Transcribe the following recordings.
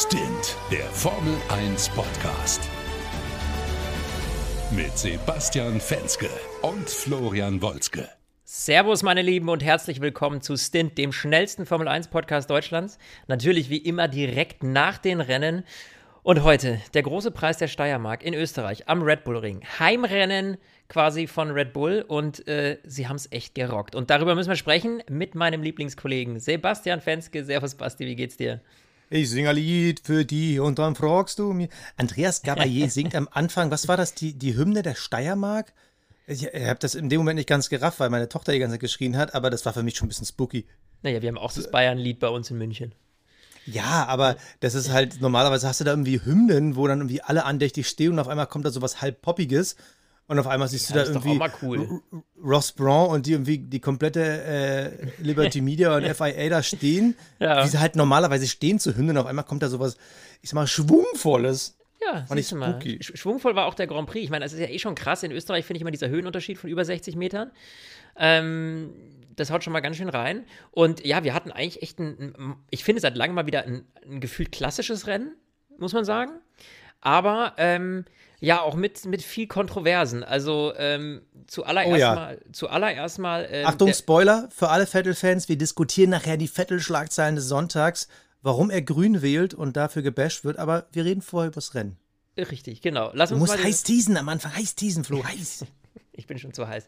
Stint, der Formel 1 Podcast. Mit Sebastian Fenske und Florian Wolzke. Servus, meine Lieben, und herzlich willkommen zu Stint, dem schnellsten Formel 1 Podcast Deutschlands. Natürlich wie immer direkt nach den Rennen. Und heute der große Preis der Steiermark in Österreich am Red Bull Ring. Heimrennen quasi von Red Bull und äh, sie haben es echt gerockt. Und darüber müssen wir sprechen mit meinem Lieblingskollegen Sebastian Fenske. Servus, Basti, wie geht's dir? Ich singe ein Lied für die und dann fragst du mir. Andreas Gabayé singt am Anfang, was war das, die, die Hymne der Steiermark? Ich, ich habe das in dem Moment nicht ganz gerafft, weil meine Tochter die ganze Zeit geschrien hat, aber das war für mich schon ein bisschen spooky. Naja, wir haben auch das Bayern-Lied bei uns in München. Ja, aber das ist halt, normalerweise hast du da irgendwie Hymnen, wo dann irgendwie alle andächtig stehen und auf einmal kommt da so was halb Poppiges. Und auf einmal siehst Ja, du da das ist doch irgendwie cool. Ross Braun und die irgendwie die komplette äh, Liberty Media und FIA da stehen, Ja. wie sie halt normalerweise stehen zu Hymnen. Auf einmal kommt da sowas, ich sag mal, schwungvolles. Ja, Fand ich mal. Schwungvoll war auch der Grand Prix. Ich meine, das ist ja eh schon krass. In Österreich finde ich immer dieser Höhenunterschied von über 60 Metern. Ähm, das haut schon mal ganz schön rein. Und ja, wir hatten eigentlich echt ein, ein ich finde seit langem mal wieder ein, ein gefühlt klassisches Rennen, muss man sagen. Aber ähm, ja, auch mit, mit viel Kontroversen. Also ähm, zuallererst Oh ja. mal, zuallererst mal. ähm, Achtung, Spoiler für alle Vettel-Fans, wir diskutieren nachher die Vettel-Schlagzeilen des Sonntags, warum er grün wählt und dafür gebasht wird, aber wir reden vorher übers Rennen. Richtig, genau. Lass Du uns musst heiß teasen am Anfang, heiß teasen, Flo, heiß. Ich bin schon zu heiß.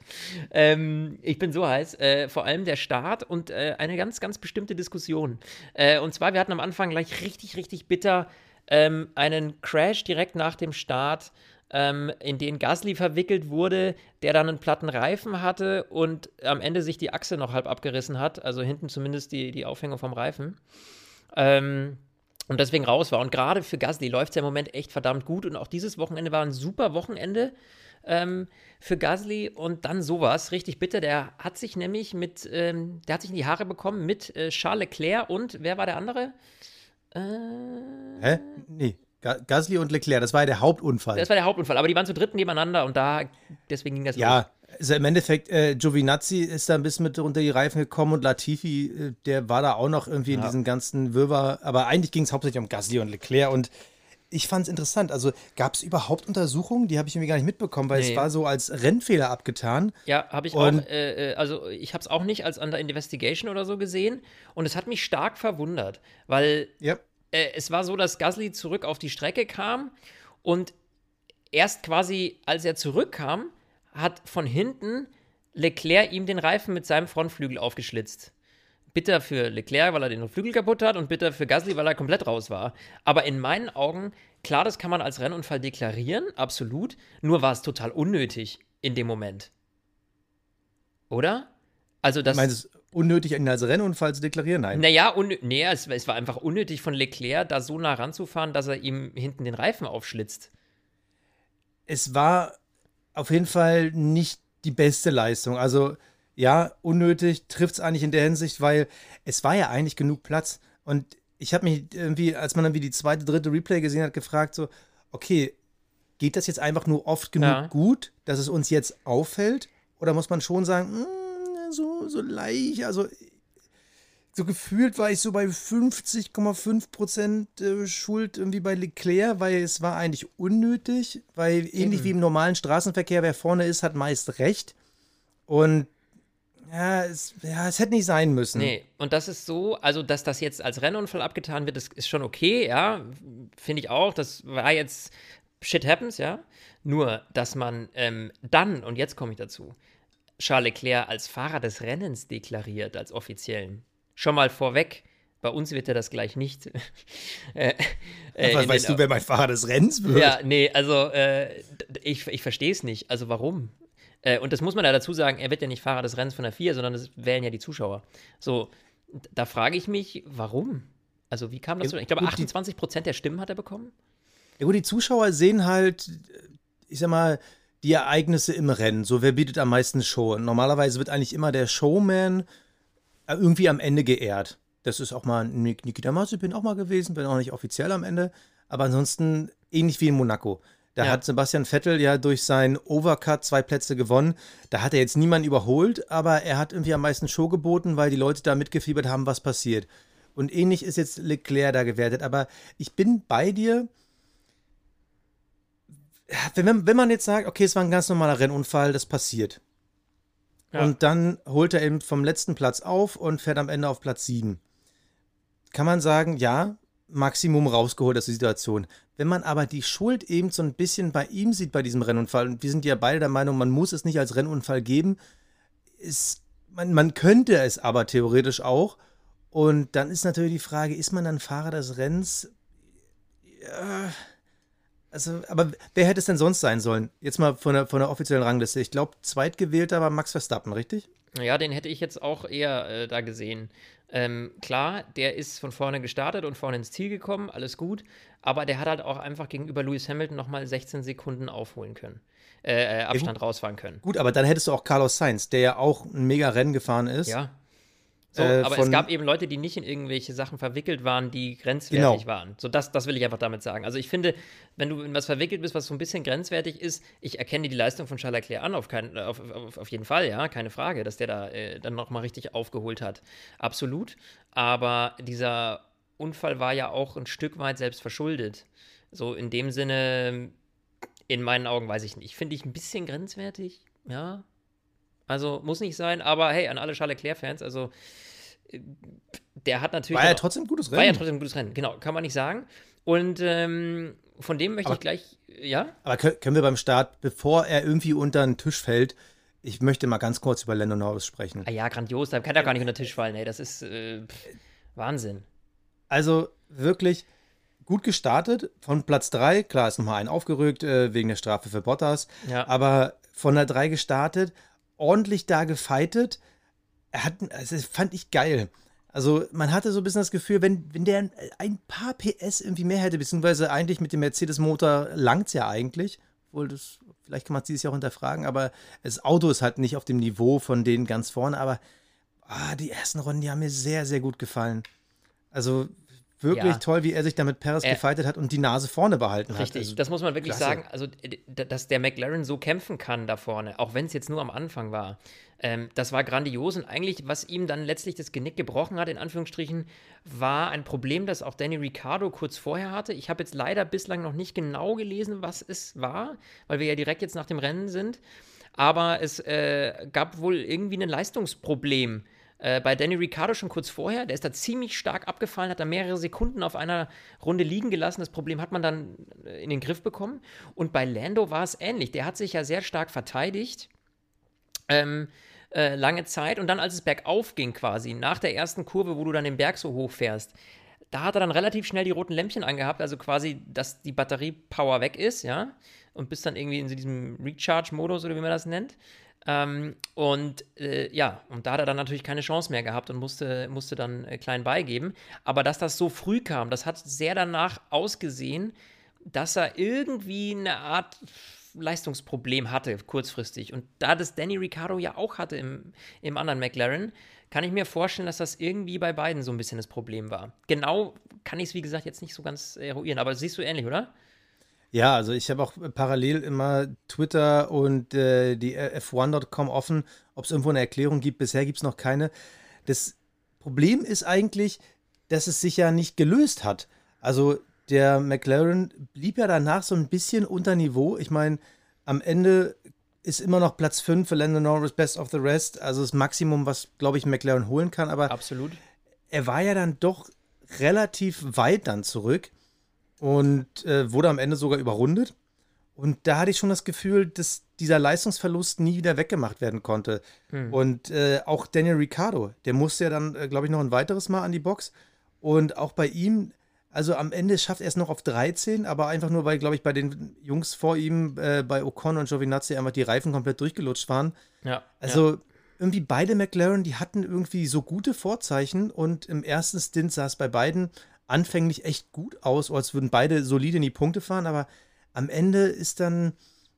Ähm, ich bin so heiß. Äh, vor allem der Start und äh, eine ganz, ganz bestimmte Diskussion. Äh, und zwar, wir hatten am Anfang gleich richtig, richtig bitter ähm, einen Crash direkt nach dem Start, ähm, in den Gasly verwickelt wurde, der dann einen platten Reifen hatte und am Ende sich die Achse noch halb abgerissen hat. Also hinten zumindest die, die Aufhängung vom Reifen. Ähm, und deswegen raus war. Und gerade für Gasly läuft es ja im Moment echt verdammt gut. Und auch dieses Wochenende war ein super Wochenende ähm, für Gasly. Und dann sowas, richtig bitter. Der hat sich nämlich mit, ähm, der hat sich in die Haare bekommen mit äh, Charles Leclerc und wer war der andere? Hä? Nee, Ga- Gasly und Leclerc, das war ja der Hauptunfall. Das war der Hauptunfall. Aber die waren zu dritt nebeneinander und da, deswegen ging das los. Ja, also im Endeffekt, äh, Giovinazzi ist da ein bisschen mit unter die Reifen gekommen und Latifi, äh, der war da auch noch irgendwie in diesem ganzen Wirrwarr. Aber eigentlich ging es hauptsächlich um Gasly und Leclerc und ich fand es interessant. Also gab es überhaupt Untersuchungen? Die habe ich irgendwie gar nicht mitbekommen, weil Nee. es war so als Rennfehler abgetan. Ja, habe ich Und- auch. Äh, äh, also ich habe es auch nicht als Under Investigation oder so gesehen. Und es hat mich stark verwundert, weil Ja. äh, es war so, dass Gasly zurück auf die Strecke kam und erst quasi, als er zurückkam, hat von hinten Leclerc ihm den Reifen mit seinem Frontflügel aufgeschlitzt. Bitter für Leclerc, weil er den Flügel kaputt hat und bitter für Gasly, weil er komplett raus war. Aber in meinen Augen, klar, das kann man als Rennunfall deklarieren, absolut. Nur war es total unnötig in dem Moment. Oder? Also das. Meinst du, es ist unnötig, ihn als Rennunfall zu deklarieren? Nein. Naja, nee, es, es war einfach unnötig von Leclerc, da so nah ranzufahren, dass er ihm hinten den Reifen aufschlitzt. es war auf jeden Fall nicht die beste Leistung. Also ja, unnötig trifft es eigentlich in der Hinsicht, weil es war ja eigentlich genug Platz. Und ich habe mich irgendwie, als man dann wie die zweite, dritte Replay gesehen hat, gefragt so, okay, geht das jetzt einfach nur oft genug Ja. gut, dass es uns jetzt auffällt? Oder muss man schon sagen, "Mm, so, so leicht, also so gefühlt war ich so bei 50,5 Prozent äh, Schuld irgendwie bei Leclerc, weil es war eigentlich unnötig, weil ähnlich wie im normalen Straßenverkehr, wer vorne ist, hat meist recht. Und ja, es, ja, es hätte nicht sein müssen. Nee, und das ist so, also dass das jetzt als Rennunfall abgetan wird, das ist schon okay, ja, finde ich auch. Das war jetzt Shit happens, ja. Nur, dass man ähm, dann, und jetzt komme ich dazu, Charles Leclerc als Fahrer des Rennens deklariert, als offiziellen. Schon mal vorweg, bei uns wird er das gleich nicht. äh, äh, weißt den- du, wer mein Fahrer des Rennens wird? Ja, nee, also äh, ich, ich verstehe es nicht. Also warum? Äh, und das muss man ja dazu sagen, er wird ja nicht Fahrer des Rennens von der FIA, sondern das wählen ja die Zuschauer. So, da frage ich mich, warum? Also wie kam das Ja, so? Ich glaube, gut, die- 28 Prozent der Stimmen hat er bekommen. Ja gut, die Zuschauer sehen halt, ich sag mal, die Ereignisse im Rennen. So, wer bietet am meisten Show? Normalerweise wird eigentlich immer der Showman äh, irgendwie am Ende geehrt. Das ist auch mal Nik- Nikita Mazepin auch mal gewesen, wenn auch nicht offiziell am Ende. Aber ansonsten ähnlich wie in Monaco. Da Ja. hat Sebastian Vettel ja durch seinen Overcut zwei Plätze gewonnen. Da hat er jetzt niemanden überholt, aber er hat irgendwie am meisten Show geboten, weil die Leute da mitgefiebert haben, was passiert. Und ähnlich ist jetzt Leclerc da gewertet. Aber ich bin bei dir. Wenn, wenn man jetzt sagt, okay, es war ein ganz normaler Rennunfall, das passiert. Ja. Und dann holt er eben vom letzten Platz auf und fährt am Ende auf Platz 7. Kann man sagen, ja, Maximum rausgeholt aus der Situation. Wenn man aber die Schuld eben so ein bisschen bei ihm sieht bei diesem Rennunfall, und wir sind ja beide der Meinung, man muss es nicht als Rennunfall geben, ist, man, man könnte es aber theoretisch auch. Und dann ist natürlich die Frage, ist man dann Fahrer des Rennens? Ja, also, aber wer hätte es denn sonst sein sollen? Jetzt mal von der, von der offiziellen Rangliste. Ich glaube, zweitgewählter war Max Verstappen, richtig? Ja, den hätte ich jetzt auch eher äh, da gesehen. Ähm, klar, der ist von vorne gestartet und vorne ins Ziel gekommen, alles gut, aber der hat halt auch einfach gegenüber Lewis Hamilton nochmal 16 Sekunden aufholen können. Äh, äh Abstand ja, rausfahren können. Gut, aber dann hättest du auch Carlos Sainz, der ja auch ein mega Rennen gefahren ist. Ja. So, äh, aber es gab eben Leute, die nicht in irgendwelche Sachen verwickelt waren, die grenzwertig genau. waren. So, das, das will ich einfach damit sagen. Also ich finde, wenn du in was verwickelt bist, was so ein bisschen grenzwertig ist, ich erkenne die Leistung von Charles Leclerc an, auf, kein, auf, auf, auf jeden Fall, ja, keine Frage, dass der da äh, dann nochmal richtig aufgeholt hat. Absolut. Aber dieser Unfall war ja auch ein Stück weit selbst verschuldet. So in dem Sinne, in meinen Augen weiß ich nicht. Finde ich ein bisschen grenzwertig, ja, also muss nicht sein, aber hey, an alle Charles Leclerc-Fans, also äh, der hat natürlich. War ja trotzdem ein gutes Rennen. War ja trotzdem ein gutes Rennen, genau, kann man nicht sagen. Und ähm, von dem möchte aber, ich gleich, ja? Aber können wir beim Start, bevor er irgendwie unter den Tisch fällt, ich möchte mal ganz kurz über Lando Norris sprechen. Ah ja, grandios, da kann er gar nicht unter den Tisch fallen, ey, das ist äh, Wahnsinn. Also wirklich gut gestartet, von Platz 3, klar ist nochmal ein aufgerückt äh, wegen der Strafe für Bottas, ja. aber von der 3 gestartet ordentlich da gefightet. Er hat, also das fand ich geil. Also man hatte so ein bisschen das Gefühl, wenn, wenn der ein paar PS irgendwie mehr hätte, beziehungsweise eigentlich mit dem Mercedes-Motor langt es ja eigentlich, obwohl das, vielleicht kann man es dieses Jahr auch hinterfragen, aber das Auto ist halt nicht auf dem Niveau von denen ganz vorne, aber ah, die ersten Runden, die haben mir sehr, sehr gut gefallen. Also wirklich ja. toll, wie er sich damit Perez äh, gefightet hat und die Nase vorne behalten richtig, hat. Richtig, also, das muss man wirklich klasse. sagen. Also, dass der McLaren so kämpfen kann da vorne, auch wenn es jetzt nur am Anfang war, ähm, das war grandios. Und eigentlich, was ihm dann letztlich das Genick gebrochen hat, in Anführungsstrichen, war ein Problem, das auch Danny Ricciardo kurz vorher hatte. Ich habe jetzt leider bislang noch nicht genau gelesen, was es war, weil wir ja direkt jetzt nach dem Rennen sind. Aber es äh, gab wohl irgendwie ein Leistungsproblem äh, bei Danny Ricciardo schon kurz vorher. Der ist da ziemlich stark abgefallen, hat da mehrere Sekunden auf einer Runde liegen gelassen. Das Problem hat man dann äh, in den Griff bekommen. Und bei Lando war es ähnlich. Der hat sich ja sehr stark verteidigt. Ähm, äh, lange Zeit. Und dann, als es bergauf ging, quasi, nach der ersten Kurve, wo du dann den Berg so hoch fährst, da hat er dann relativ schnell die roten Lämpchen angehabt, also quasi, dass die Batteriepower weg ist, ja. Und bist dann irgendwie in diesem Recharge-Modus oder wie man das nennt. Ähm, und äh, ja, und da hat er dann natürlich keine Chance mehr gehabt und musste, musste dann äh, klein beigeben. Aber dass das so früh kam, das hat sehr danach ausgesehen, dass er irgendwie eine Art Leistungsproblem hatte, kurzfristig. Und da das Danny Ricciardo ja auch hatte im, im anderen McLaren, kann ich mir vorstellen, dass das irgendwie bei beiden so ein bisschen das Problem war. Genau kann ich es, wie gesagt, jetzt nicht so ganz eruieren, aber siehst du ähnlich, oder? Ja, also ich habe auch parallel immer Twitter und äh, die F1.com offen, ob es irgendwo eine Erklärung gibt. Bisher gibt es noch keine. Das Problem ist eigentlich, dass es sich ja nicht gelöst hat. Also der McLaren blieb ja danach so ein bisschen unter Niveau. Ich meine, am Ende ist immer noch Platz 5 für Lando Norris, Best of the Rest. Also das Maximum, was, glaube ich, McLaren holen kann. Aber Absolut. er war ja dann doch relativ weit dann zurück und äh, wurde am Ende sogar überrundet. Und da hatte ich schon das Gefühl, dass dieser Leistungsverlust nie wieder weggemacht werden konnte. Hm. Und äh, auch Daniel Ricciardo, der musste ja dann, äh, glaube ich, noch ein weiteres Mal an die Box. Und auch bei ihm, also am Ende schafft er es noch auf 13, aber einfach nur, weil, glaube ich, bei den Jungs vor ihm, äh, bei Ocon und Giovinazzi, einfach die Reifen komplett durchgelutscht waren. Ja. Also ja. irgendwie beide McLaren, die hatten irgendwie so gute Vorzeichen und im ersten Stint sah es bei beiden anfänglich echt gut aus, als würden beide solide in die Punkte fahren, aber am Ende ist dann,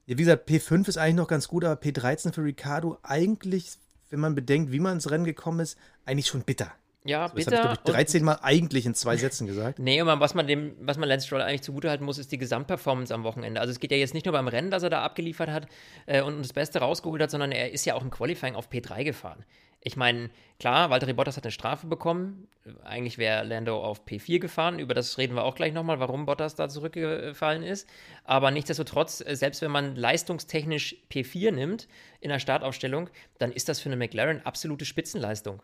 wie gesagt, P5 ist eigentlich noch ganz gut, aber P13 für Ricardo eigentlich, wenn man bedenkt, wie man ins Rennen gekommen ist, eigentlich schon bitter. Ja, so, bitter. Das habe ich, ich 13 Mal eigentlich in zwei Sätzen gesagt. nee, und was man dem, was man Lance Stroll eigentlich zugutehalten muss, ist die Gesamtperformance am Wochenende. Also es geht ja jetzt nicht nur beim Rennen, dass er da abgeliefert hat äh, und das Beste rausgeholt hat, sondern er ist ja auch im Qualifying auf P3 gefahren Ich meine, klar, Valtteri Bottas hat eine Strafe bekommen. Eigentlich wäre Lando auf P4 gefahren. Über das reden wir auch gleich nochmal, warum Bottas da zurückgefallen ist. Aber nichtsdestotrotz, äh, selbst wenn man leistungstechnisch P4 nimmt in der Startaufstellung, dann ist das für eine McLaren absolute Spitzenleistung.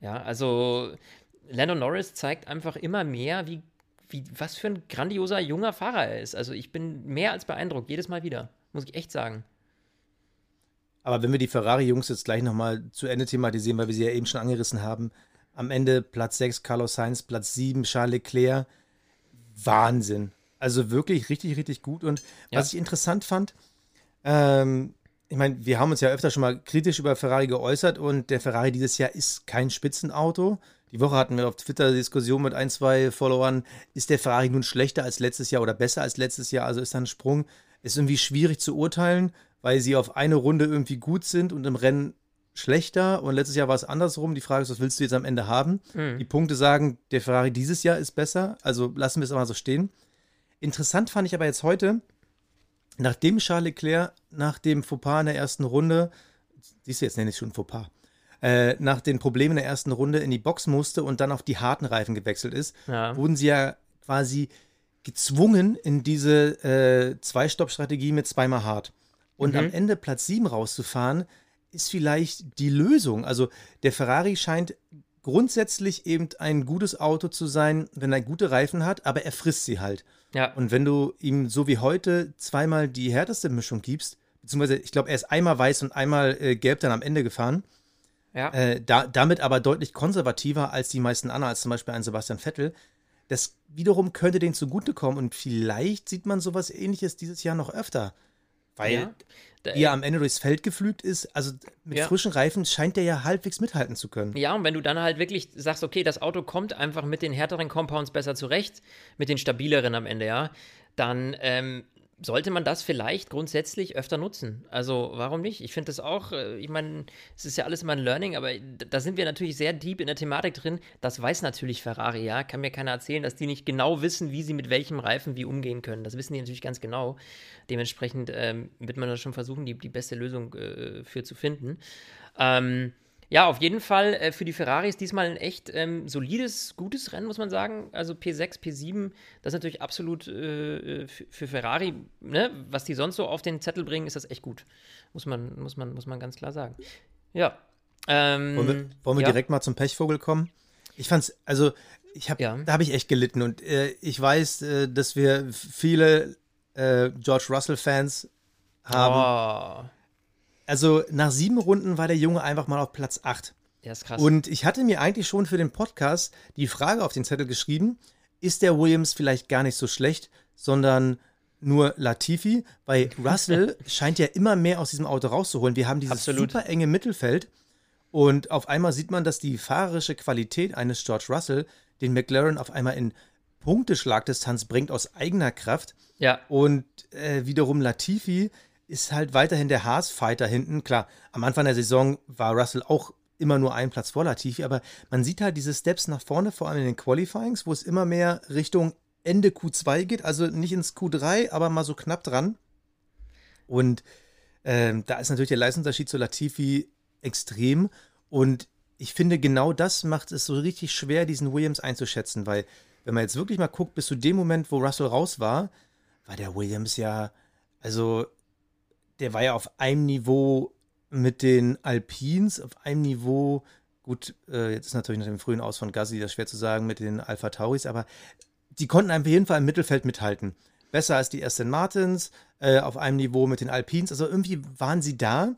Ja, also Lando Norris zeigt einfach immer mehr, wie, wie, was für ein grandioser junger Fahrer er ist. Also ich bin mehr als beeindruckt, jedes Mal wieder, muss ich echt sagen. Aber wenn wir die Ferrari-Jungs jetzt gleich nochmal zu Ende thematisieren, weil wir sie ja eben schon angerissen haben, am Ende Platz 6 Carlos Sainz, Platz 7 Charles Leclerc, Wahnsinn. Also wirklich richtig, richtig gut. Und ja. was ich interessant fand, ähm, ich meine, wir haben uns ja öfter schon mal kritisch über Ferrari geäußert und der Ferrari dieses Jahr ist kein Spitzenauto. Die Woche hatten wir auf Twitter Diskussion mit ein, zwei Followern. Ist der Ferrari nun schlechter als letztes Jahr oder besser als letztes Jahr? Also ist da ein Sprung. Ist irgendwie schwierig zu urteilen weil sie auf eine Runde irgendwie gut sind und im Rennen schlechter. Und letztes Jahr war es andersrum. Die Frage ist, was willst du jetzt am Ende haben? Mhm. Die Punkte sagen, der Ferrari dieses Jahr ist besser. Also lassen wir es mal so stehen. Interessant fand ich aber jetzt heute, nachdem Charles Leclerc nach dem Fauxpas in der ersten Runde, siehst du, jetzt nenne ich schon Fauxpas, äh, nach den Problemen in der ersten Runde in die Box musste und dann auf die harten Reifen gewechselt ist, ja. wurden sie ja quasi gezwungen in diese äh, Zwei-Stopp-Strategie mit zweimal hart. Und mhm. am Ende Platz 7 rauszufahren, ist vielleicht die Lösung. Also der Ferrari scheint grundsätzlich eben ein gutes Auto zu sein, wenn er gute Reifen hat, aber er frisst sie halt. Ja. Und wenn du ihm so wie heute zweimal die härteste Mischung gibst, beziehungsweise ich glaube, er ist einmal weiß und einmal äh, gelb dann am Ende gefahren, ja. äh, da, damit aber deutlich konservativer als die meisten anderen, als zum Beispiel ein Sebastian Vettel, das wiederum könnte denen zugutekommen und vielleicht sieht man sowas ähnliches dieses Jahr noch öfter. Weil ja, er am Ende durchs Feld geflügt ist, also mit ja. frischen Reifen scheint der ja halbwegs mithalten zu können. Ja, und wenn du dann halt wirklich sagst, okay, das Auto kommt einfach mit den härteren Compounds besser zurecht, mit den stabileren am Ende, ja, dann ähm, sollte man das vielleicht grundsätzlich öfter nutzen. Also warum nicht? Ich finde das auch, äh, ich meine, es ist ja alles immer ein Learning, aber da sind wir natürlich sehr deep in der Thematik drin. Das weiß natürlich Ferrari, ja. Kann mir keiner erzählen, dass die nicht genau wissen, wie sie mit welchem Reifen wie umgehen können. Das wissen die natürlich ganz genau. Dementsprechend ähm, wird man da schon versuchen, die, die beste Lösung äh, für zu finden. Ähm, ja, auf jeden Fall äh, für die Ferraris diesmal ein echt ähm, solides, gutes Rennen, muss man sagen. Also P6, P7, das ist natürlich absolut äh, für Ferrari, ne? was die sonst so auf den Zettel bringen, ist das echt gut. Muss man, muss man, muss man ganz klar sagen. Ja. Ähm, wollen wir, wollen wir ja. direkt mal zum Pechvogel kommen? Ich fand's, also ich hab, ja. da habe ich echt gelitten und äh, ich weiß, äh, dass wir viele äh, George Russell-Fans haben. Oh also nach sieben Runden war der Junge einfach mal auf Platz 8. Ja, ist krass. Und ich hatte mir eigentlich schon für den Podcast die Frage auf den Zettel geschrieben, ist der Williams vielleicht gar nicht so schlecht, sondern nur Latifi, weil Russell scheint ja immer mehr aus diesem Auto rauszuholen. Wir haben dieses Absolut. super enge Mittelfeld und auf einmal sieht man, dass die fahrerische Qualität eines George Russell den McLaren auf einmal in Punkteschlagdistanz bringt aus eigener Kraft. Ja. Und äh, wiederum Latifi ist halt weiterhin der Haas-Fighter hinten. Klar, am Anfang der Saison war Russell auch immer nur einen Platz vor Latifi, aber man sieht halt diese Steps nach vorne, vor allem in den Qualifyings, wo es immer mehr Richtung Ende Q2 geht, also nicht ins Q3, aber mal so knapp dran. Und ähm, da ist natürlich der Leistungsunterschied zu Latifi extrem. Und ich finde, genau das macht es so richtig schwer, diesen Williams einzuschätzen, weil, wenn man jetzt wirklich mal guckt, bis zu dem Moment, wo Russell raus war, war der Williams ja, also der war ja auf einem Niveau mit den Alpins, auf einem Niveau, gut, äh, jetzt ist natürlich nach dem frühen Aus von Gasly das schwer zu sagen mit den Alpha Tauris, aber die konnten auf jeden Fall im Mittelfeld mithalten. Besser als die Aston Martins, äh, auf einem Niveau mit den Alpins, also irgendwie waren sie da.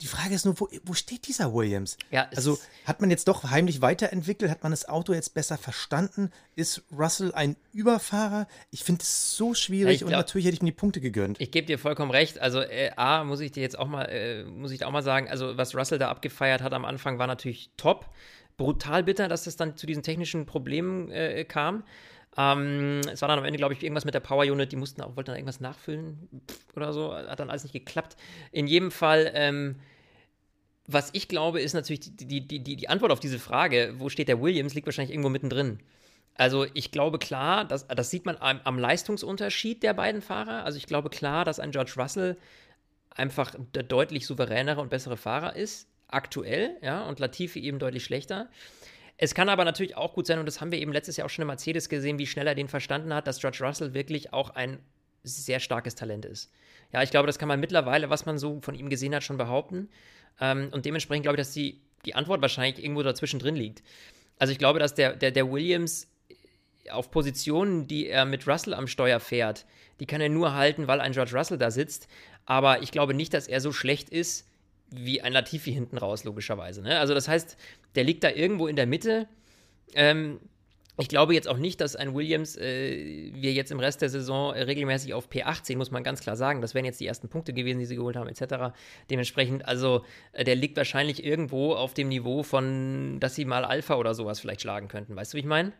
Die Frage ist nur, wo, wo steht dieser Williams? Ja, also hat man jetzt doch heimlich weiterentwickelt? Hat man das Auto jetzt besser verstanden? Ist Russell ein Überfahrer? Ich finde es so schwierig ja, glaub, und natürlich hätte ich mir die Punkte gegönnt. Ich gebe dir vollkommen recht. Also äh, A, muss ich dir jetzt auch mal, äh, muss ich auch mal sagen, also was Russell da abgefeiert hat am Anfang war natürlich top. Brutal bitter, dass es dann zu diesen technischen Problemen äh, kam. Ähm, es war dann am Ende, glaube ich, irgendwas mit der Power Unit, die mussten auch, wollten dann irgendwas nachfüllen oder so, hat dann alles nicht geklappt. In jedem Fall, ähm, was ich glaube, ist natürlich die, die, die, die Antwort auf diese Frage, wo steht der Williams, liegt wahrscheinlich irgendwo mittendrin. Also ich glaube klar, das, das sieht man am, am, Leistungsunterschied der beiden Fahrer. Also ich glaube klar, dass ein George Russell einfach der deutlich souveränere und bessere Fahrer ist. aktuell, ja, und Latifi eben deutlich schlechter. Es kann aber natürlich auch gut sein, und das haben wir eben letztes Jahr auch schon in Mercedes gesehen, wie schnell er den verstanden hat, dass George Russell wirklich auch ein sehr starkes Talent ist. Ja, ich glaube, das kann man mittlerweile, was man so von ihm gesehen hat, schon behaupten. Ähm, und dementsprechend glaube ich, dass die, die Antwort wahrscheinlich irgendwo dazwischen drin liegt. Also ich glaube, dass der, der, der Williams auf Positionen, die er mit Russell am Steuer fährt, die kann er nur halten, weil ein George Russell da sitzt. Aber ich glaube nicht, dass er so schlecht ist wie ein Latifi hinten raus, logischerweise. Ne? Also das heißt, der liegt da irgendwo in der Mitte. Ähm, ich glaube jetzt auch nicht, dass ein Williams äh, wir jetzt im Rest der Saison äh, regelmäßig auf P18, muss man ganz klar sagen. Das wären jetzt die ersten Punkte gewesen, die sie geholt haben, etc. Dementsprechend, also äh, der liegt wahrscheinlich irgendwo auf dem Niveau von, dass sie mal Alpha oder sowas vielleicht schlagen könnten. Weißt du, wie ich meine?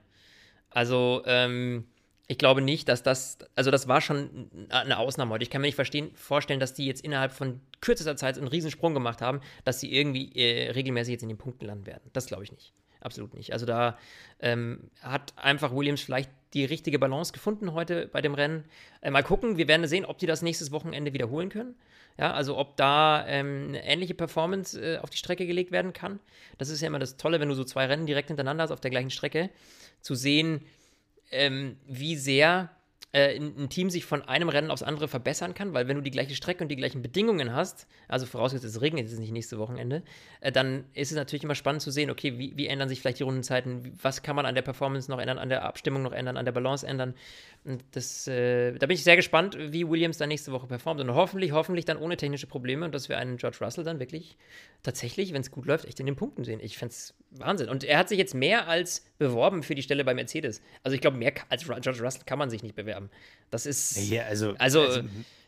Also, ähm, ich glaube nicht, dass das, also das war schon eine Ausnahme heute. Ich kann mir nicht verstehen, vorstellen, dass die jetzt innerhalb von kürzester Zeit einen Riesensprung gemacht haben, dass sie irgendwie äh, regelmäßig jetzt in den Punkten landen werden. Das glaube ich nicht absolut nicht. Also da ähm, hat einfach Williams vielleicht die richtige Balance gefunden heute bei dem Rennen. Äh, mal gucken, wir werden sehen, ob die das nächstes Wochenende wiederholen können. Ja, also ob da ähm, eine ähnliche Performance äh, auf die Strecke gelegt werden kann. Das ist ja immer das Tolle, wenn du so zwei Rennen direkt hintereinander hast auf der gleichen Strecke, zu sehen, ähm, wie sehr äh, ein, Team sich von einem Rennen aufs andere verbessern kann, weil wenn du die gleiche Strecke und die gleichen Bedingungen hast, also vorausgesetzt es regnet jetzt nicht nächste Wochenende, äh, dann ist es natürlich immer spannend zu sehen, okay, wie, wie, ändern sich vielleicht die Rundenzeiten, was kann man an der Performance noch ändern, an der Abstimmung noch ändern, an der Balance ändern. Und das, äh, da bin ich sehr gespannt, wie Williams dann nächste Woche performt und hoffentlich, hoffentlich dann ohne technische Probleme und dass wir einen George Russell dann wirklich tatsächlich, wenn es gut läuft, echt in den Punkten sehen. Ich fände es Wahnsinn. Und er hat sich jetzt mehr als beworben für die Stelle bei Mercedes. Also ich glaube, mehr als George Russell kann man sich nicht bewerben. Das ist. Ja, also, also, also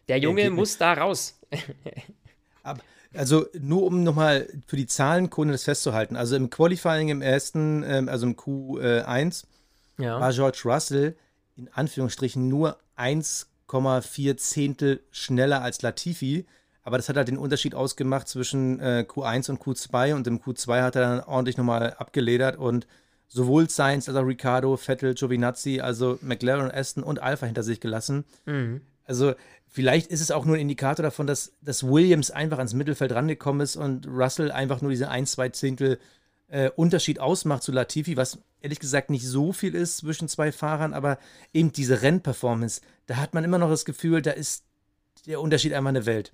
der Junge muss da raus. also nur um nochmal für die Zahlenkunde das festzuhalten. Also im Qualifying im ersten, ähm, also im Q1, ja. war George Russell in Anführungsstrichen nur 1,4 Zehntel schneller als Latifi. Aber das hat halt den Unterschied ausgemacht zwischen äh, Q1 und Q2 und im Q2 hat er dann ordentlich nochmal abgeledert und sowohl Sainz als auch Ricardo, Vettel, Giovinazzi, also McLaren, Aston und Alpha hinter sich gelassen. Mhm. Also vielleicht ist es auch nur ein Indikator davon, dass, dass Williams einfach ans Mittelfeld rangekommen ist und Russell einfach nur diese 1, 2 Zehntel äh, Unterschied ausmacht zu Latifi, was ehrlich gesagt nicht so viel ist zwischen zwei Fahrern, aber eben diese Rennperformance, da hat man immer noch das Gefühl, da ist der Unterschied einmal eine Welt.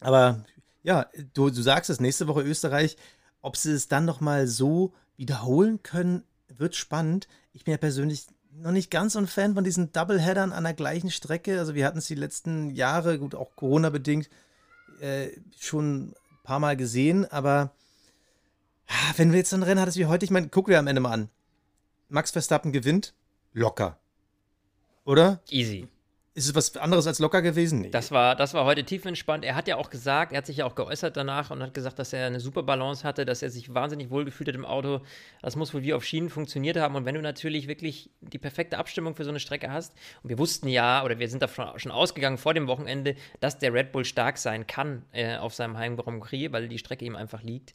Aber ja, du, du sagst es, nächste Woche Österreich, ob sie es dann nochmal so wiederholen können, wird spannend. Ich bin ja persönlich noch nicht ganz so ein Fan von diesen Doubleheadern an der gleichen Strecke. Also wir hatten es die letzten Jahre, gut auch Corona-bedingt, äh, schon ein paar Mal gesehen, aber Ah, wenn wir jetzt so ein Rennen hattest wie heute, ich meine, gucken wir am Ende mal an. Max Verstappen gewinnt, locker. Oder? Easy. Ist es was anderes als locker gewesen? Nee. Das war, das war heute tiefenentspannt. Er hat ja auch gesagt, er hat sich ja auch geäußert danach und hat gesagt, dass er eine super Balance hatte, dass er sich wahnsinnig wohl gefühlt hat im Auto. Das muss wohl wie auf Schienen funktioniert haben. Und wenn du natürlich wirklich die perfekte Abstimmung für so eine Strecke hast, und wir wussten ja, oder wir sind davon schon ausgegangen vor dem Wochenende, dass der Red Bull stark sein kann äh, auf seinem Heim Grand Prix, weil die Strecke ihm einfach liegt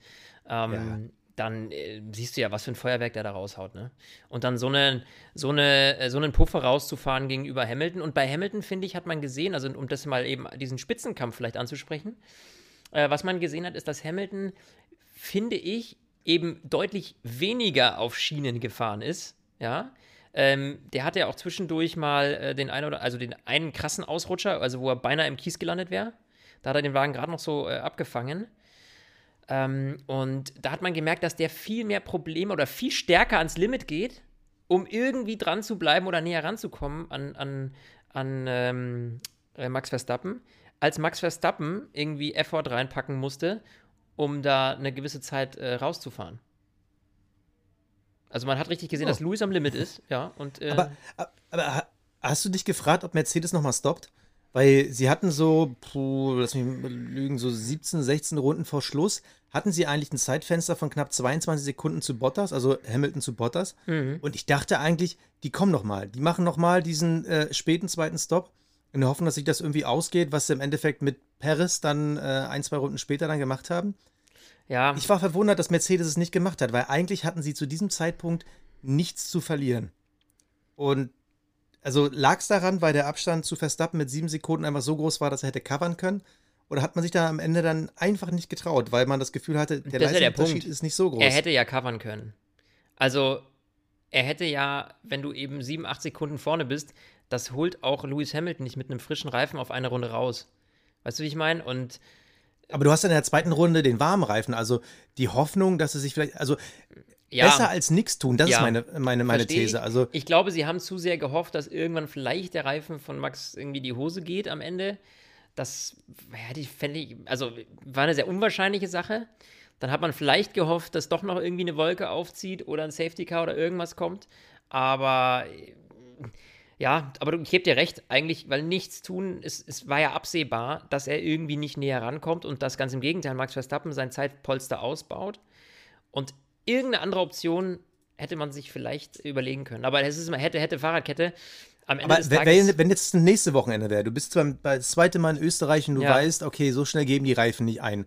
ähm, ja. Dann äh, siehst du ja, was für ein Feuerwerk der da raushaut. Ne? Und dann so, eine, so, eine, äh, so einen Puffer rauszufahren gegenüber Hamilton. Und bei Hamilton, finde ich, hat man gesehen, also um das mal eben diesen Spitzenkampf vielleicht anzusprechen, äh, was man gesehen hat, ist, dass Hamilton, finde ich, eben deutlich weniger auf Schienen gefahren ist. Ja, ähm, der hatte ja auch zwischendurch mal äh, den einen oder also den einen krassen Ausrutscher, also wo er beinahe im Kies gelandet wäre. Da hat er den Wagen gerade noch so äh, abgefangen. Ähm, und da hat man gemerkt, dass der viel mehr Probleme oder viel stärker ans Limit geht, um irgendwie dran zu bleiben oder näher ranzukommen an, an, an ähm, äh, Max Verstappen, als Max Verstappen irgendwie Effort reinpacken musste, um da eine gewisse Zeit äh, rauszufahren. Also man hat richtig gesehen, oh. dass Lewis am Limit ist, ja. Und, äh, aber, aber hast du dich gefragt, ob Mercedes nochmal stoppt? Weil sie hatten so, puh, lass mich lügen, so 17, 16 Runden vor Schluss, hatten sie eigentlich ein Zeitfenster von knapp 22 Sekunden zu Bottas, also Hamilton zu Bottas. Mhm. Und ich dachte eigentlich, die kommen noch mal. Die machen noch mal diesen äh, späten zweiten Stop in der Hoffnung, dass sich das irgendwie ausgeht, was sie im Endeffekt mit Paris dann äh, ein, zwei Runden später dann gemacht haben. Ja. Ich war verwundert, dass Mercedes es nicht gemacht hat, weil eigentlich hatten sie zu diesem Zeitpunkt nichts zu verlieren. Und also lag es daran, weil der Abstand zu Verstappen mit sieben Sekunden einfach so groß war, dass er hätte covern können? Oder hat man sich da am Ende dann einfach nicht getraut, weil man das Gefühl hatte, der Das Leistungsunterschied Punkt. ist nicht so groß? Er hätte ja covern können. Also, er hätte ja, wenn du eben 7, 8 Sekunden vorne bist, das holt auch Lewis Hamilton nicht mit einem frischen Reifen auf eine Runde raus. Weißt du, wie ich meine? Und Aber du hast in der zweiten Runde den warmen Reifen, also die Hoffnung, dass es sich vielleicht, also ja, besser als nichts tun, das Ja. ist meine, meine, meine versteh These. Ich. Also ich glaube, sie haben zu sehr gehofft, dass irgendwann vielleicht der Reifen von Max irgendwie die Hose geht am Ende. Das hätte ich, fände ich, also war eine sehr unwahrscheinliche Sache. Dann hat man vielleicht gehofft, dass doch noch irgendwie eine Wolke aufzieht oder ein Safety Car oder irgendwas kommt. Aber ja, aber du- ich gebe dir recht, eigentlich, weil nichts tun, es, es war ja absehbar, dass er irgendwie nicht näher rankommt und das ganz im Gegenteil, Max Verstappen sein Zeitpolster ausbaut. Und irgendeine andere Option hätte man sich vielleicht überlegen können. Aber es ist immer hätte, hätte Fahrradkette. Am Ende Aber des wenn, Tages. wenn wenn jetzt das nächste Wochenende wäre, du bist zwar das zweite Mal in Österreich und du Ja. weißt, okay, so schnell geben die Reifen nicht ein.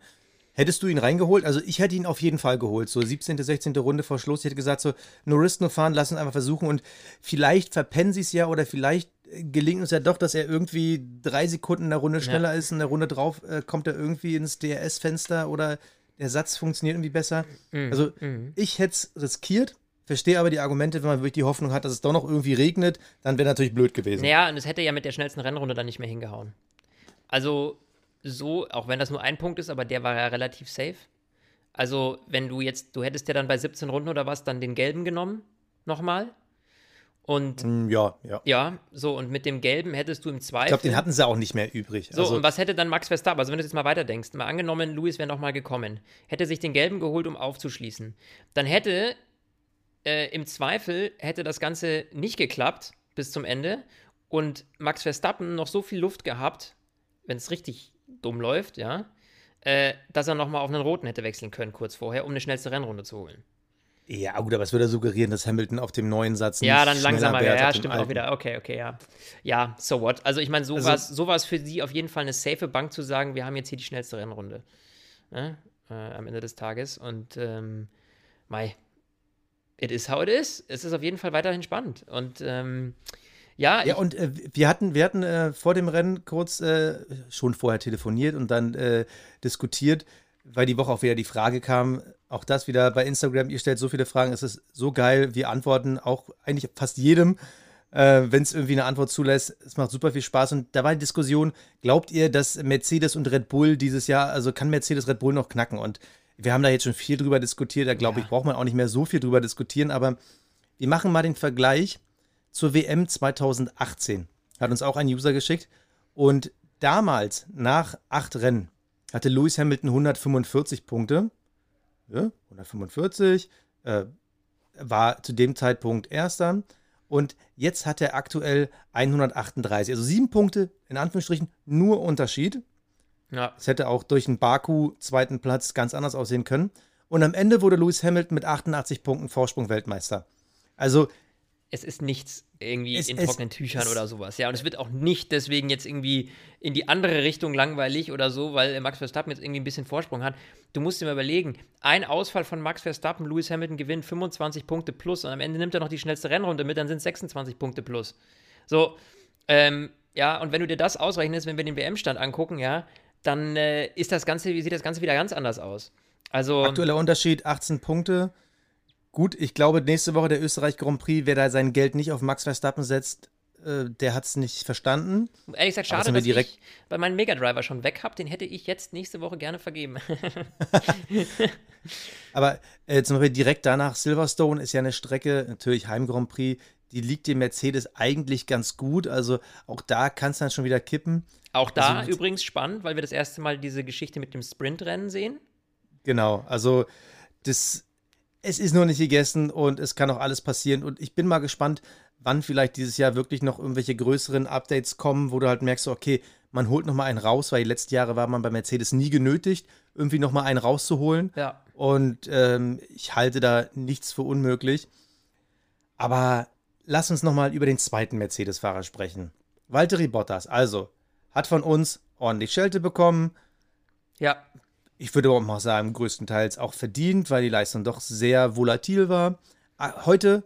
Hättest du ihn reingeholt? Also ich hätte ihn auf jeden Fall geholt. So 17., 16. Runde vor Schluss. Ich hätte gesagt, so, no risk, no fahren, lass uns einfach versuchen. Und vielleicht verpennen sie es ja oder vielleicht äh, gelingt uns ja doch, dass er irgendwie drei Sekunden in der Runde schneller ist. In der Runde drauf äh, kommt er irgendwie ins DRS-Fenster oder der Satz funktioniert irgendwie besser. Mhm. Also ich hätte es riskiert. Verstehe aber die Argumente, wenn man wirklich die Hoffnung hat, dass es doch noch irgendwie regnet, dann wäre natürlich blöd gewesen. Naja, und es hätte ja mit der schnellsten Rennrunde dann nicht mehr hingehauen. Also, so, auch wenn das nur ein Punkt ist, aber der war ja relativ safe. Also, wenn du jetzt, du hättest ja dann bei 17 Runden oder was dann den gelben genommen, nochmal. Und Hm, Ja, ja. ja, so, und mit dem gelben hättest du im Zweifel. Ich glaube, den hatten sie auch nicht mehr übrig. So, also, und was hätte dann Max Verstappen, also wenn du jetzt mal weiterdenkst, mal angenommen, Lewis wäre nochmal gekommen, hätte sich den gelben geholt, um aufzuschließen, dann hätte äh, im Zweifel, hätte das Ganze nicht geklappt bis zum Ende und Max Verstappen noch so viel Luft gehabt, wenn es richtig dumm läuft, ja, äh, dass er nochmal auf einen roten hätte wechseln können kurz vorher, um eine schnellste Rennrunde zu holen. Ja, gut, aber es würde suggerieren, dass Hamilton auf dem neuen Satz Ja, nicht dann schneller langsamer, wäre ja, ja stimmt auch wieder. Okay, okay, ja. Ja, so what. Also ich meine, so Also- war es für sie auf jeden Fall eine safe Bank zu sagen, wir haben jetzt hier die schnellste Rennrunde. Ne? Äh, am Ende des Tages. Und ähm, Mai, it is how it is. Es ist auf jeden Fall weiterhin spannend. Und ähm, ja, Ja, und äh, wir hatten, wir hatten äh, vor dem Rennen kurz äh, schon vorher telefoniert und dann äh, diskutiert, weil die Woche auch wieder die Frage kam, auch das wieder bei Instagram, ihr stellt so viele Fragen, es ist so geil, wir antworten auch eigentlich fast jedem, äh, wenn es irgendwie eine Antwort zulässt. Es macht super viel Spaß und da war die Diskussion, glaubt ihr, dass Mercedes und Red Bull dieses Jahr, also kann Mercedes Red Bull noch knacken? Und wir haben da jetzt schon viel drüber diskutiert, da glaube Ja. ich, braucht man auch nicht mehr so viel drüber diskutieren, aber wir machen mal den Vergleich zur WM 2018. Hat uns auch ein User geschickt. Und damals, nach acht Rennen, hatte Lewis Hamilton 145 Punkte. Ja, 145. Äh, war zu dem Zeitpunkt Erster. Und jetzt hat er aktuell 138. Also sieben Punkte, in Anführungsstrichen, nur Unterschied. ja, Es hätte auch durch einen Baku zweiten Platz ganz anders aussehen können. Und am Ende wurde Lewis Hamilton mit 88 Punkten Vorsprung Weltmeister. Also es ist nichts irgendwie Es- in es- trockenen Tüchern es- oder sowas. Ja, und es wird auch nicht deswegen jetzt irgendwie in die andere Richtung langweilig oder so, weil Max Verstappen jetzt irgendwie ein bisschen Vorsprung hat. Du musst dir mal überlegen, ein Ausfall von Max Verstappen, Lewis Hamilton gewinnt 25 Punkte plus und am Ende nimmt er noch die schnellste Rennrunde mit, dann sind es 26 Punkte plus. So, ähm, ja, und wenn du dir das ausrechnest, wenn wir den WM-Stand angucken, ja, dann äh, ist das Ganze, sieht das Ganze wieder ganz anders aus. Also, Aktueller Unterschied 18 Punkte. Gut, ich glaube, nächste Woche der Österreich Grand Prix, wer da sein Geld nicht auf Max Verstappen setzt, äh, der hat es nicht verstanden. ehrlich gesagt, schade, dass direkt- ich bei meinem Mega Driver schon weg habe. Den hätte ich jetzt nächste Woche gerne vergeben. Aber äh, zum Beispiel direkt danach Silverstone ist ja eine Strecke, natürlich Heim Grand Prix, die liegt dem Mercedes eigentlich ganz gut. Also auch da kann es dann schon wieder kippen. Auch da Also- übrigens spannend, weil wir das erste Mal diese Geschichte mit dem Sprintrennen sehen. Genau, also das, es ist noch nicht gegessen und es kann auch alles passieren. Und ich bin mal gespannt, wann vielleicht dieses Jahr wirklich noch irgendwelche größeren Updates kommen, wo du halt merkst, okay, man holt noch mal einen raus, weil die letzten Jahre war man bei Mercedes nie genötigt, irgendwie noch mal einen rauszuholen. Ja. Und ähm, ich halte da nichts für unmöglich. Aber lass uns noch mal über den zweiten Mercedes-Fahrer sprechen. Valtteri Bottas, also, hat von uns ordentlich Schelte bekommen, Ja, ich würde auch mal sagen, größtenteils auch verdient, weil die Leistung doch sehr volatil war. Ah, Heute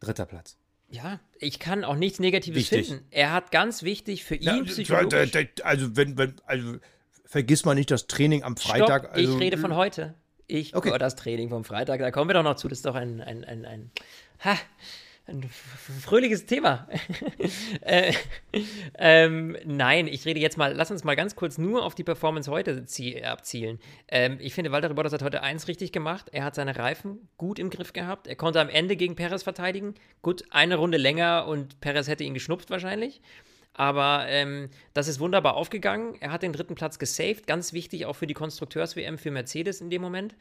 dritter Platz. ja, ich kann auch nichts Negatives Wichtig. finden. Er hat ganz wichtig für ihn psychologisch. also, wenn, wenn, also vergiss mal nicht das Training am Freitag. Stopp, ich also, rede von heute. Ich, Okay. oh, das Training vom Freitag, da kommen wir doch noch zu. Das ist doch ein, ein, ein, ein, ha, ein fröhliches Thema. äh, ähm, nein, ich rede jetzt mal, lass uns mal ganz kurz nur auf die Performance heute zie- abzielen. Ähm, ich finde, Walter Bottas hat heute eins richtig gemacht. Er hat seine Reifen gut im Griff gehabt. Er konnte am Ende gegen Perez verteidigen. Gut, eine Runde länger und Perez hätte ihn geschnupft wahrscheinlich. Aber ähm, das ist wunderbar aufgegangen. Er hat den dritten Platz gesaved. Ganz wichtig auch für die Konstrukteurs-WM für Mercedes in dem Moment.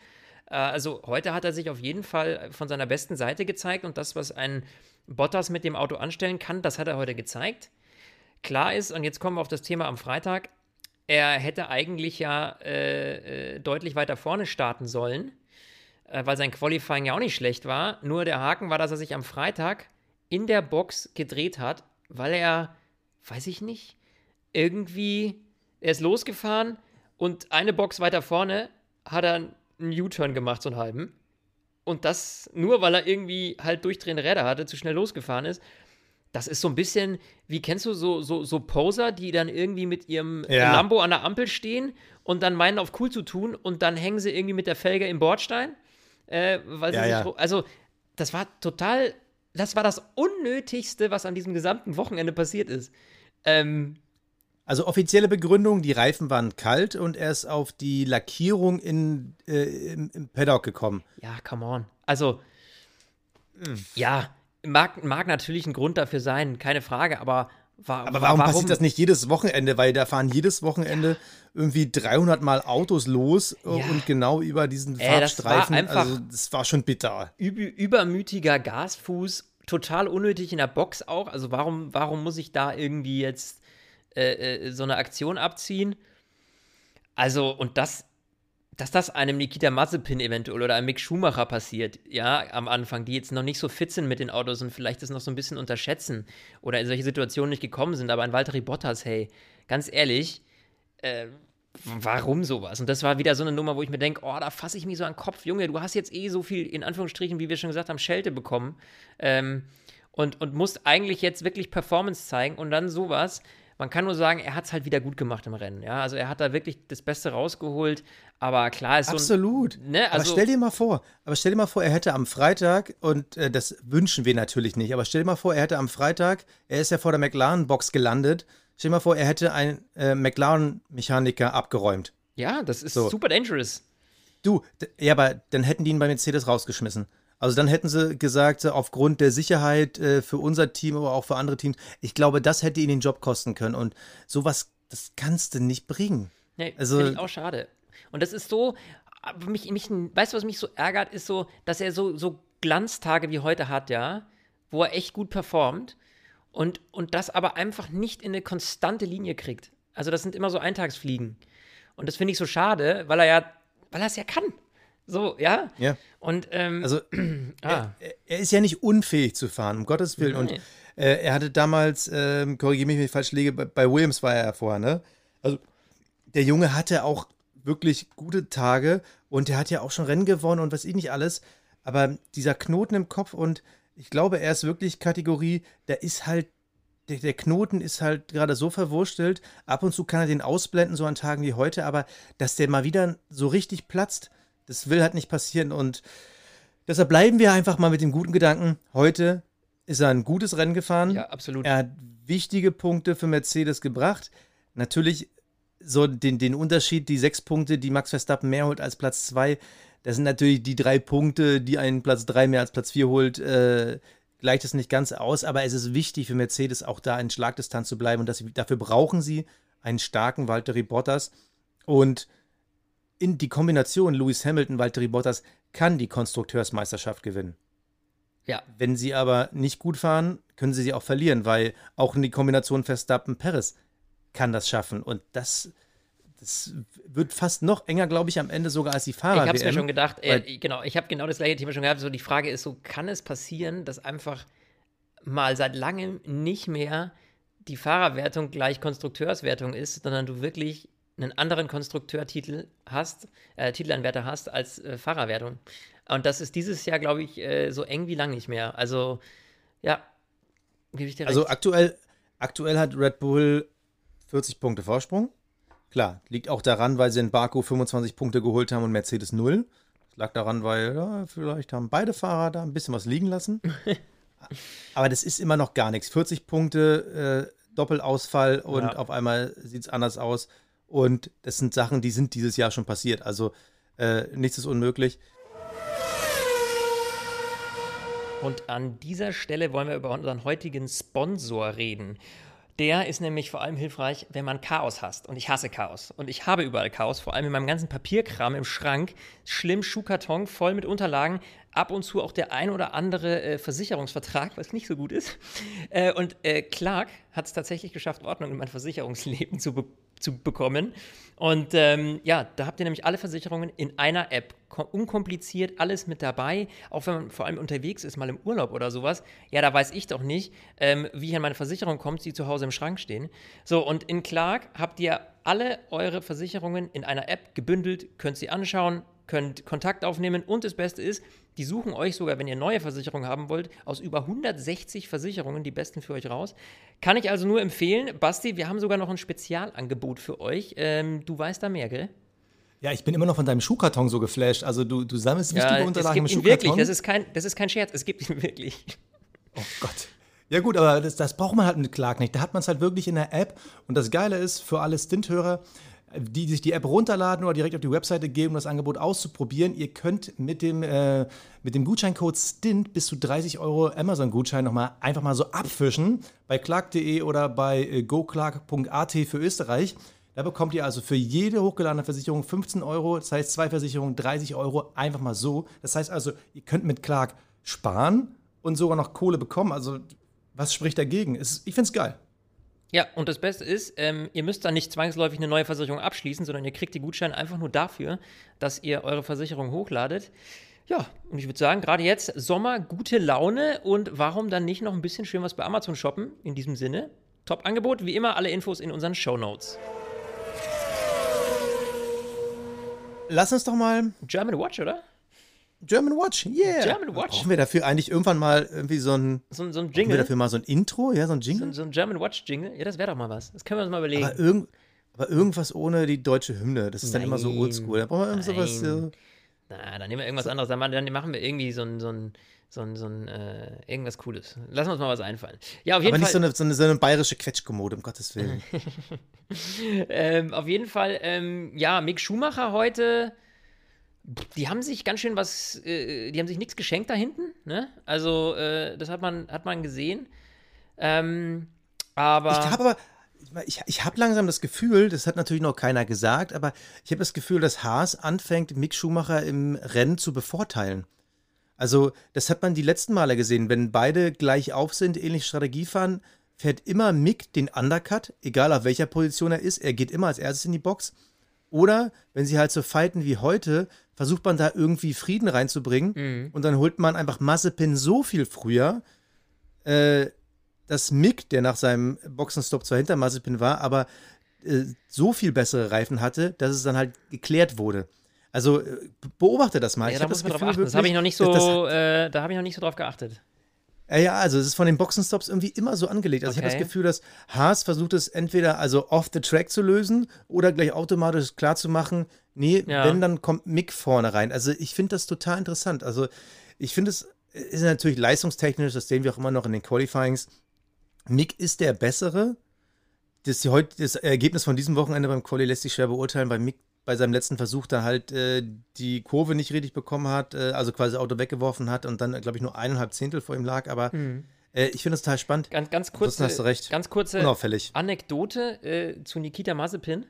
Äh, also heute hat er sich auf jeden Fall von seiner besten Seite gezeigt und das, was ein Bottas mit dem Auto anstellen kann, das hat er heute gezeigt. Klar ist, und jetzt kommen wir auf das Thema am Freitag, er hätte eigentlich ja äh, äh, deutlich weiter vorne starten sollen, äh, weil sein Qualifying ja auch nicht schlecht war. Nur der Haken war, dass er sich am Freitag in der Box gedreht hat, weil er, weiß ich nicht, irgendwie, er ist losgefahren und eine Box weiter vorne hat er einen U-Turn gemacht, so einen halben. Und das nur, weil er irgendwie halt durchdrehende Räder hatte, zu schnell losgefahren ist. Das ist so ein bisschen, wie kennst du so, so, so Poser, die dann irgendwie mit ihrem Ja. Lambo an der Ampel stehen und dann meinen, auf cool zu tun und dann hängen sie irgendwie mit der Felge im Bordstein? Äh, weil sie Ja, sich. ja. Also, das war total. Das war das Unnötigste, was an diesem gesamten Wochenende passiert ist. Ähm, Also offizielle Begründung, die Reifen waren kalt und er ist auf die Lackierung in, äh, im, im Paddock gekommen. Ja, come on. Also, ja, mag, mag natürlich ein Grund dafür sein, keine Frage, aber, wa Aber wa- warum, passiert das nicht jedes Wochenende? Weil da fahren jedes Wochenende irgendwie 300 Mal Autos los äh, Ja. und genau über diesen Ey, das war Fahrstreifen. also das war schon bitter. Üb übermütiger Gasfuß, total unnötig in der Box auch. Also, warum, warum muss ich da irgendwie jetzt äh, äh, so eine Aktion abziehen? Also, und das. Dass das einem Nikita Mazepin eventuell oder einem Mick Schumacher passiert, ja, am Anfang, die jetzt noch nicht so fit sind mit den Autos und vielleicht das noch so ein bisschen unterschätzen oder in solche Situationen nicht gekommen sind, aber ein Valtteri Bottas, hey, ganz ehrlich, äh, warum sowas? Und das war wieder so eine Nummer, wo ich mir denke, oh, da fasse ich mich so an den Kopf. Junge, du hast jetzt eh so viel, in Anführungsstrichen, wie wir schon gesagt haben, Schelte bekommen. Ähm, und, und musst eigentlich jetzt wirklich Performance zeigen und dann sowas. Man kann nur sagen, er hat es halt wieder gut gemacht im Rennen. Ja, also er hat da wirklich das Beste rausgeholt. Aber klar ist so ein, Absolut. Ne, aber also- stell dir mal vor, aber stell dir mal vor, er hätte am Freitag, und äh, das wünschen wir natürlich nicht, aber stell dir mal vor, er hätte am Freitag, er ist ja vor der McLaren-Box gelandet, stell dir mal vor, er hätte einen äh, McLaren-Mechaniker abgeräumt. ja, das ist So. super dangerous. Du, ja, aber dann hätten die ihn bei Mercedes rausgeschmissen. Also dann hätten sie gesagt, aufgrund der Sicherheit äh, für unser Team, aber auch für andere Teams, ich glaube, das hätte ihn den Job kosten können. Und sowas, das kannst du nicht bringen. Nee, Also- finde ich auch schade. Und das ist so, mich, mich, weißt du, was mich so ärgert, ist so, dass er so, so Glanztage wie heute hat, ja, wo er echt gut performt und, und das aber einfach nicht in eine konstante Linie kriegt. Also das sind immer so Eintagsfliegen. Und das finde ich so schade, weil er ja, weil er es ja kann. So, ja. Ja. Und, ähm, Also ah, er, er ist ja nicht unfähig zu fahren, um Gottes Willen. Und Nein. äh, er hatte damals, ähm, korrigiere mich, wenn ich falsch liege, bei, bei Williams war er ja vorher, ne? Also der Junge hatte auch wirklich gute Tage und er hat ja auch schon Rennen gewonnen und was ich nicht alles. Aber dieser Knoten im Kopf und ich glaube, er ist wirklich Kategorie, der ist halt, der, der Knoten ist halt gerade so verwurstelt. Ab und zu kann er den ausblenden, so an Tagen wie heute, aber dass der mal wieder so richtig platzt, das will halt nicht passieren und Deshalb bleiben wir einfach mal mit dem guten Gedanken. Heute ist er ein gutes Rennen gefahren. ja, absolut. Er hat wichtige Punkte für Mercedes gebracht. Natürlich so den, den Unterschied, die sechs Punkte, die Max Verstappen mehr holt als Platz zwei, das sind natürlich die drei Punkte, die einen Platz drei mehr als Platz vier holt, äh, gleicht es nicht ganz aus, aber es ist wichtig für Mercedes auch da in Schlagdistanz zu bleiben und das, dafür brauchen sie einen starken Valtteri Bottas und in die Kombination Lewis Hamilton, Valtteri Bottas kann die Konstrukteursmeisterschaft gewinnen. ja, Wenn sie aber nicht gut fahren, können sie sie auch verlieren, weil auch in die Kombination Verstappen-Perez kann das schaffen. Und das, das wird fast noch enger, glaube ich, am Ende sogar als die Fahrer. Ich habe es mir schon gedacht, äh, genau, ich habe genau das gleiche Thema schon gehabt. So die Frage ist so, kann es passieren, dass einfach mal seit langem nicht mehr die Fahrerwertung gleich Konstrukteurswertung ist, sondern du wirklich einen anderen Konstrukteurtitel hast, äh, Titelanwärter hast als äh, Fahrerwertung. Und das ist dieses Jahr, glaube ich, äh, so eng wie lang nicht mehr. Also, ja, gebe ich dir recht. Also aktuell, aktuell hat Red Bull 40 Punkte Vorsprung. Klar, liegt auch daran, weil sie in Baku 25 Punkte geholt haben und Mercedes 0. Das lag daran, weil ja, vielleicht haben beide Fahrer da ein bisschen was liegen lassen. Aber das ist immer noch gar nichts. 40 Punkte, äh, Doppelausfall und Ja. auf einmal sieht es anders aus. Und das sind Sachen, die sind dieses Jahr schon passiert. Also äh, nichts ist unmöglich. Und an dieser Stelle wollen wir über unseren heutigen Sponsor reden. Der ist nämlich vor allem hilfreich, wenn man Chaos hasst. Und ich hasse Chaos. Und ich habe überall Chaos, vor allem in meinem ganzen Papierkram im Schrank. Schlimm Schuhkarton voll mit Unterlagen. Ab und zu auch der ein oder andere äh, Versicherungsvertrag, was nicht so gut ist. Äh, und äh, Clark hat es tatsächlich geschafft, Ordnung in mein Versicherungsleben zu, be zu bekommen. Und ähm, ja, da habt ihr nämlich alle Versicherungen in einer App. Ko- Unkompliziert, alles mit dabei. Auch wenn man vor allem unterwegs ist, mal im Urlaub oder sowas. Ja, da weiß ich doch nicht, ähm, wie ich an meine Versicherung kommt, die zu Hause im Schrank stehen. So, und in Clark habt ihr alle eure Versicherungen in einer App gebündelt, könnt sie anschauen, könnt Kontakt aufnehmen und das Beste ist, die suchen euch sogar, wenn ihr neue Versicherungen haben wollt, aus über 160 Versicherungen die besten für euch raus. Kann ich also nur empfehlen. Basti, wir haben sogar noch ein Spezialangebot für euch. Ähm, du weißt da mehr, gell? Ja, ich bin immer noch von deinem Schuhkarton so geflasht. Also du, du sammelst wichtige es Unterlagen im gibt ihn Schuhkarton. wirklich. Das ist, kein, das ist kein Scherz. Es gibt ihn wirklich. Oh Gott. Ja gut, aber das, das braucht man halt mit Clark nicht. Da hat man es halt wirklich in der App. Und das Geile ist, für alle Stint-Hörer, die sich die App runterladen oder direkt auf die Webseite gehen, um das Angebot auszuprobieren, ihr könnt mit dem, äh, mit dem Gutscheincode STINT bis zu 30 Euro Amazon-Gutschein nochmal einfach mal so abfischen bei clark.de oder bei äh, goclark.at für Österreich. Da bekommt ihr also für jede hochgeladene Versicherung 15 Euro, das heißt zwei Versicherungen 30 Euro, einfach mal so. Das heißt also, ihr könnt mit Clark sparen und sogar noch Kohle bekommen. Also, was spricht dagegen? Es, ich finde es geil. Ja, und das Beste ist, ähm, ihr müsst dann nicht zwangsläufig eine neue Versicherung abschließen, sondern ihr kriegt die Gutscheine einfach nur dafür, dass ihr eure Versicherung hochladet. Ja, und ich würde sagen, gerade jetzt Sommer, gute Laune und warum dann nicht noch ein bisschen schön was bei Amazon shoppen? In diesem Sinne, Top-Angebot, wie immer alle Infos in unseren Show Notes. Lass uns doch mal German Watch, oder? German Watch, yeah. German Watch. Brauchen wir dafür eigentlich irgendwann mal irgendwie so ein, So, ein- so ein brauchen wir Jingle. dafür mal so ein Intro, ja, so ein So, Jingle? ein- so ein German Watch Jingle. Ja, das wäre doch mal was. Das können wir uns mal überlegen. aber, irgend, aber irgendwas ohne die deutsche Hymne, das ist dann immer so Nein. oldschool. Da brauchen wir irgend sowas. Nein. Äh, Na, dann nehmen wir irgendwas anderes. Dann machen, wir irgendwie so ein, so ein, so ein, so ein äh, irgendwas Cooles. Lassen wir uns mal was einfallen. Ja, auf jeden aber nicht so Fall. eine, so, eine, so eine bayerische Quetschkommode, um Gottes Willen. ähm, auf jeden Fall, ähm, ja, Mick Schumacher heute. Die haben sich ganz schön was, äh, die haben sich nichts geschenkt da hinten, ne? Also, äh, das hat man, hat man gesehen. Ähm, aber. Ich habe aber, ich, ich habe langsam das Gefühl, das hat natürlich noch keiner gesagt, aber ich habe das Gefühl, dass Haas anfängt, Mick Schumacher im Rennen zu bevorteilen. Also, das hat man die letzten Male gesehen. Wenn beide gleich auf sind, ähnlich Strategie fahren, fährt immer Mick den Undercut, egal auf welcher Position er ist. Er geht immer als erstes in die Box. Oder wenn sie halt so fighten wie heute, versucht man da irgendwie Frieden reinzubringen und dann holt man einfach Mazepin so viel früher, äh, dass Mick, der nach seinem Boxenstopp zwar hinter Mazepin war, aber äh, so viel bessere Reifen hatte, dass es dann halt geklärt wurde. Also äh, beobachte das mal. ja, ich da habe muss das man Gefühl, drauf achten. Das wirklich, habe ich noch nicht so, dass Das, äh, da habe ich noch nicht so drauf geachtet. Ja, ja, also es ist von den Boxenstops irgendwie immer so angelegt. Also ich habe Okay. das Gefühl, dass Haas versucht es entweder also off the track zu lösen oder gleich automatisch klar zu machen, nee, Ja. wenn, dann kommt Mick vorne rein. Also ich finde das total interessant. Also ich finde es ist natürlich leistungstechnisch, das sehen wir auch immer noch in den Qualifyings. Mick ist der Bessere. Das, das Ergebnis von diesem Wochenende beim Quali lässt sich schwer beurteilen, weil Mick bei seinem letzten Versuch dann halt äh, die Kurve nicht richtig bekommen hat, äh, also quasi das Auto weggeworfen hat und dann, glaube ich, nur eineinhalb Zehntel vor ihm lag. Aber äh, ich finde das total spannend. Ganz, ganz kurz. Ansonsten hast du recht. Ganz kurze Unauffällig. Anekdote äh, zu Nikita Mazepin.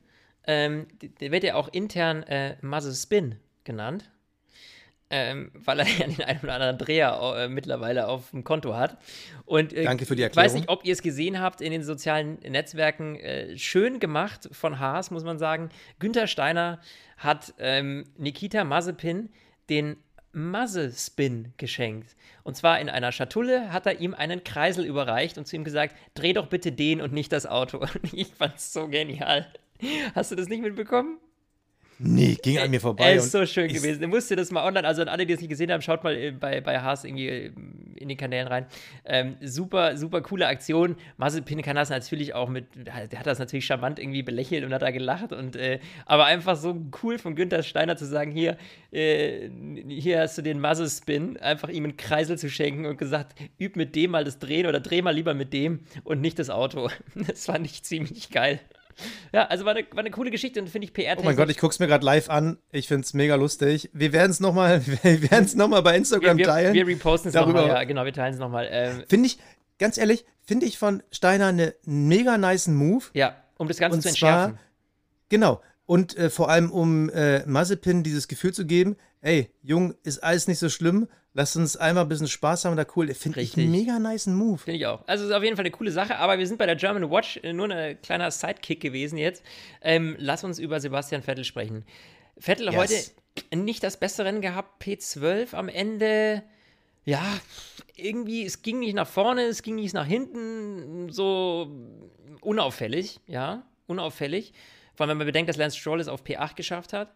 Ähm, der wird ja auch intern äh, Mazepin genannt. Ähm, weil er ja den einen oder anderen Dreher äh, mittlerweile auf dem Konto hat. Und äh, Danke für die Ich weiß Erklärung. nicht, ob ihr es gesehen habt in den sozialen Netzwerken. Äh, schön gemacht von Haas, muss man sagen. Günther Steiner hat ähm, Nikita Mazepin den Mazespin geschenkt. Und zwar in einer Schatulle hat er ihm einen Kreisel überreicht und zu ihm gesagt, dreh doch bitte den und nicht das Auto. Und ich fand's so genial. Hast du das nicht mitbekommen? Nee, ging an mir vorbei. Er ist so schön gewesen. Ihr musst das mal online, also an alle, die es nicht gesehen haben, schaut mal äh, bei, bei Haas irgendwie äh, in den Kanälen rein. Ähm, super, super coole Aktion. Mazepin kann das natürlich auch mit, der hat das natürlich charmant irgendwie belächelt und hat da gelacht. Und, äh, aber einfach so cool von Günther Steiner zu sagen, hier, äh, hier hast du den Mazespin, einfach ihm einen Kreisel zu schenken und gesagt, üb mit dem mal das Drehen oder dreh mal lieber mit dem und nicht das Auto. Das fand ich ziemlich geil. Ja, also war eine, war eine coole Geschichte und finde ich PR. Oh mein Gott, ich gucke es mir gerade live an. Ich finde es mega lustig. Wir werden es nochmal noch bei Instagram wir, wir, teilen. Wir reposten es nochmal, ja, genau, wir teilen es nochmal. Ähm, finde ich, ganz ehrlich, finde ich von Steiner einen mega nice Move. Ja, um das Ganze und zu entschärfen. Zwar, genau. Und äh, vor allem, um äh, Mazepin dieses Gefühl zu geben, ey, Jung, ist alles nicht so schlimm. Lass uns einmal ein bisschen Spaß haben da cool. Finde ich einen mega nice Move. Finde ich auch. Also ist auf jeden Fall eine coole Sache, aber wir sind bei der German Watch äh, nur ein kleiner Sidekick gewesen jetzt. Ähm, lass uns über Sebastian Vettel sprechen. Vettel yes. heute nicht das beste Rennen gehabt, P12 am Ende. Ja, irgendwie, es ging nicht nach vorne, es ging nicht nach hinten, so unauffällig, ja, unauffällig. Vor allem, wenn man bedenkt, dass Lance Stroll es auf P8 geschafft hat.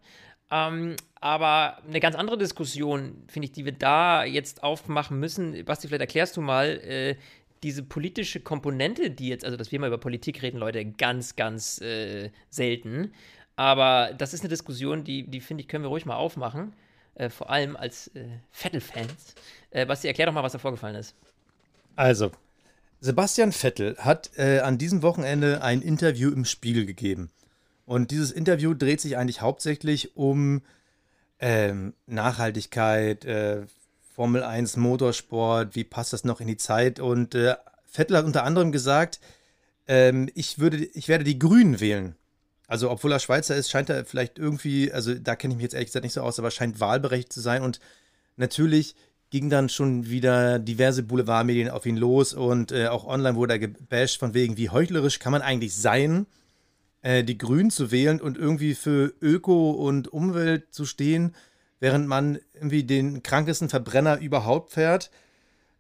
Ähm, aber eine ganz andere Diskussion, finde ich, die wir da jetzt aufmachen müssen. Basti, vielleicht erklärst du mal äh, diese politische Komponente, die jetzt, also dass wir mal über Politik reden, Leute, ganz, ganz äh, selten. Aber das ist eine Diskussion, die, die finde ich, können wir ruhig mal aufmachen. Äh, vor allem als äh, Vettel-Fans. Äh, Basti, erklär doch mal, was da vorgefallen ist. Also, Sebastian Vettel hat äh, an diesem Wochenende ein Interview im Spiegel gegeben. Und dieses Interview dreht sich eigentlich hauptsächlich um ähm, Nachhaltigkeit, äh, Formel 1, Motorsport, wie passt das noch in die Zeit? Und äh, Vettel hat unter anderem gesagt, ähm, ich, würde, ich werde die Grünen wählen. Also, obwohl er Schweizer ist, scheint er vielleicht irgendwie, also da kenne ich mich jetzt ehrlich gesagt nicht so aus, aber scheint wahlberechtigt zu sein. Und natürlich ging dann schon wieder diverse Boulevardmedien auf ihn los und äh, auch online wurde er gebasht von wegen, wie heuchlerisch kann man eigentlich sein, äh, die Grünen zu wählen und irgendwie für Öko und Umwelt zu stehen, während man irgendwie den krankesten Verbrenner überhaupt fährt.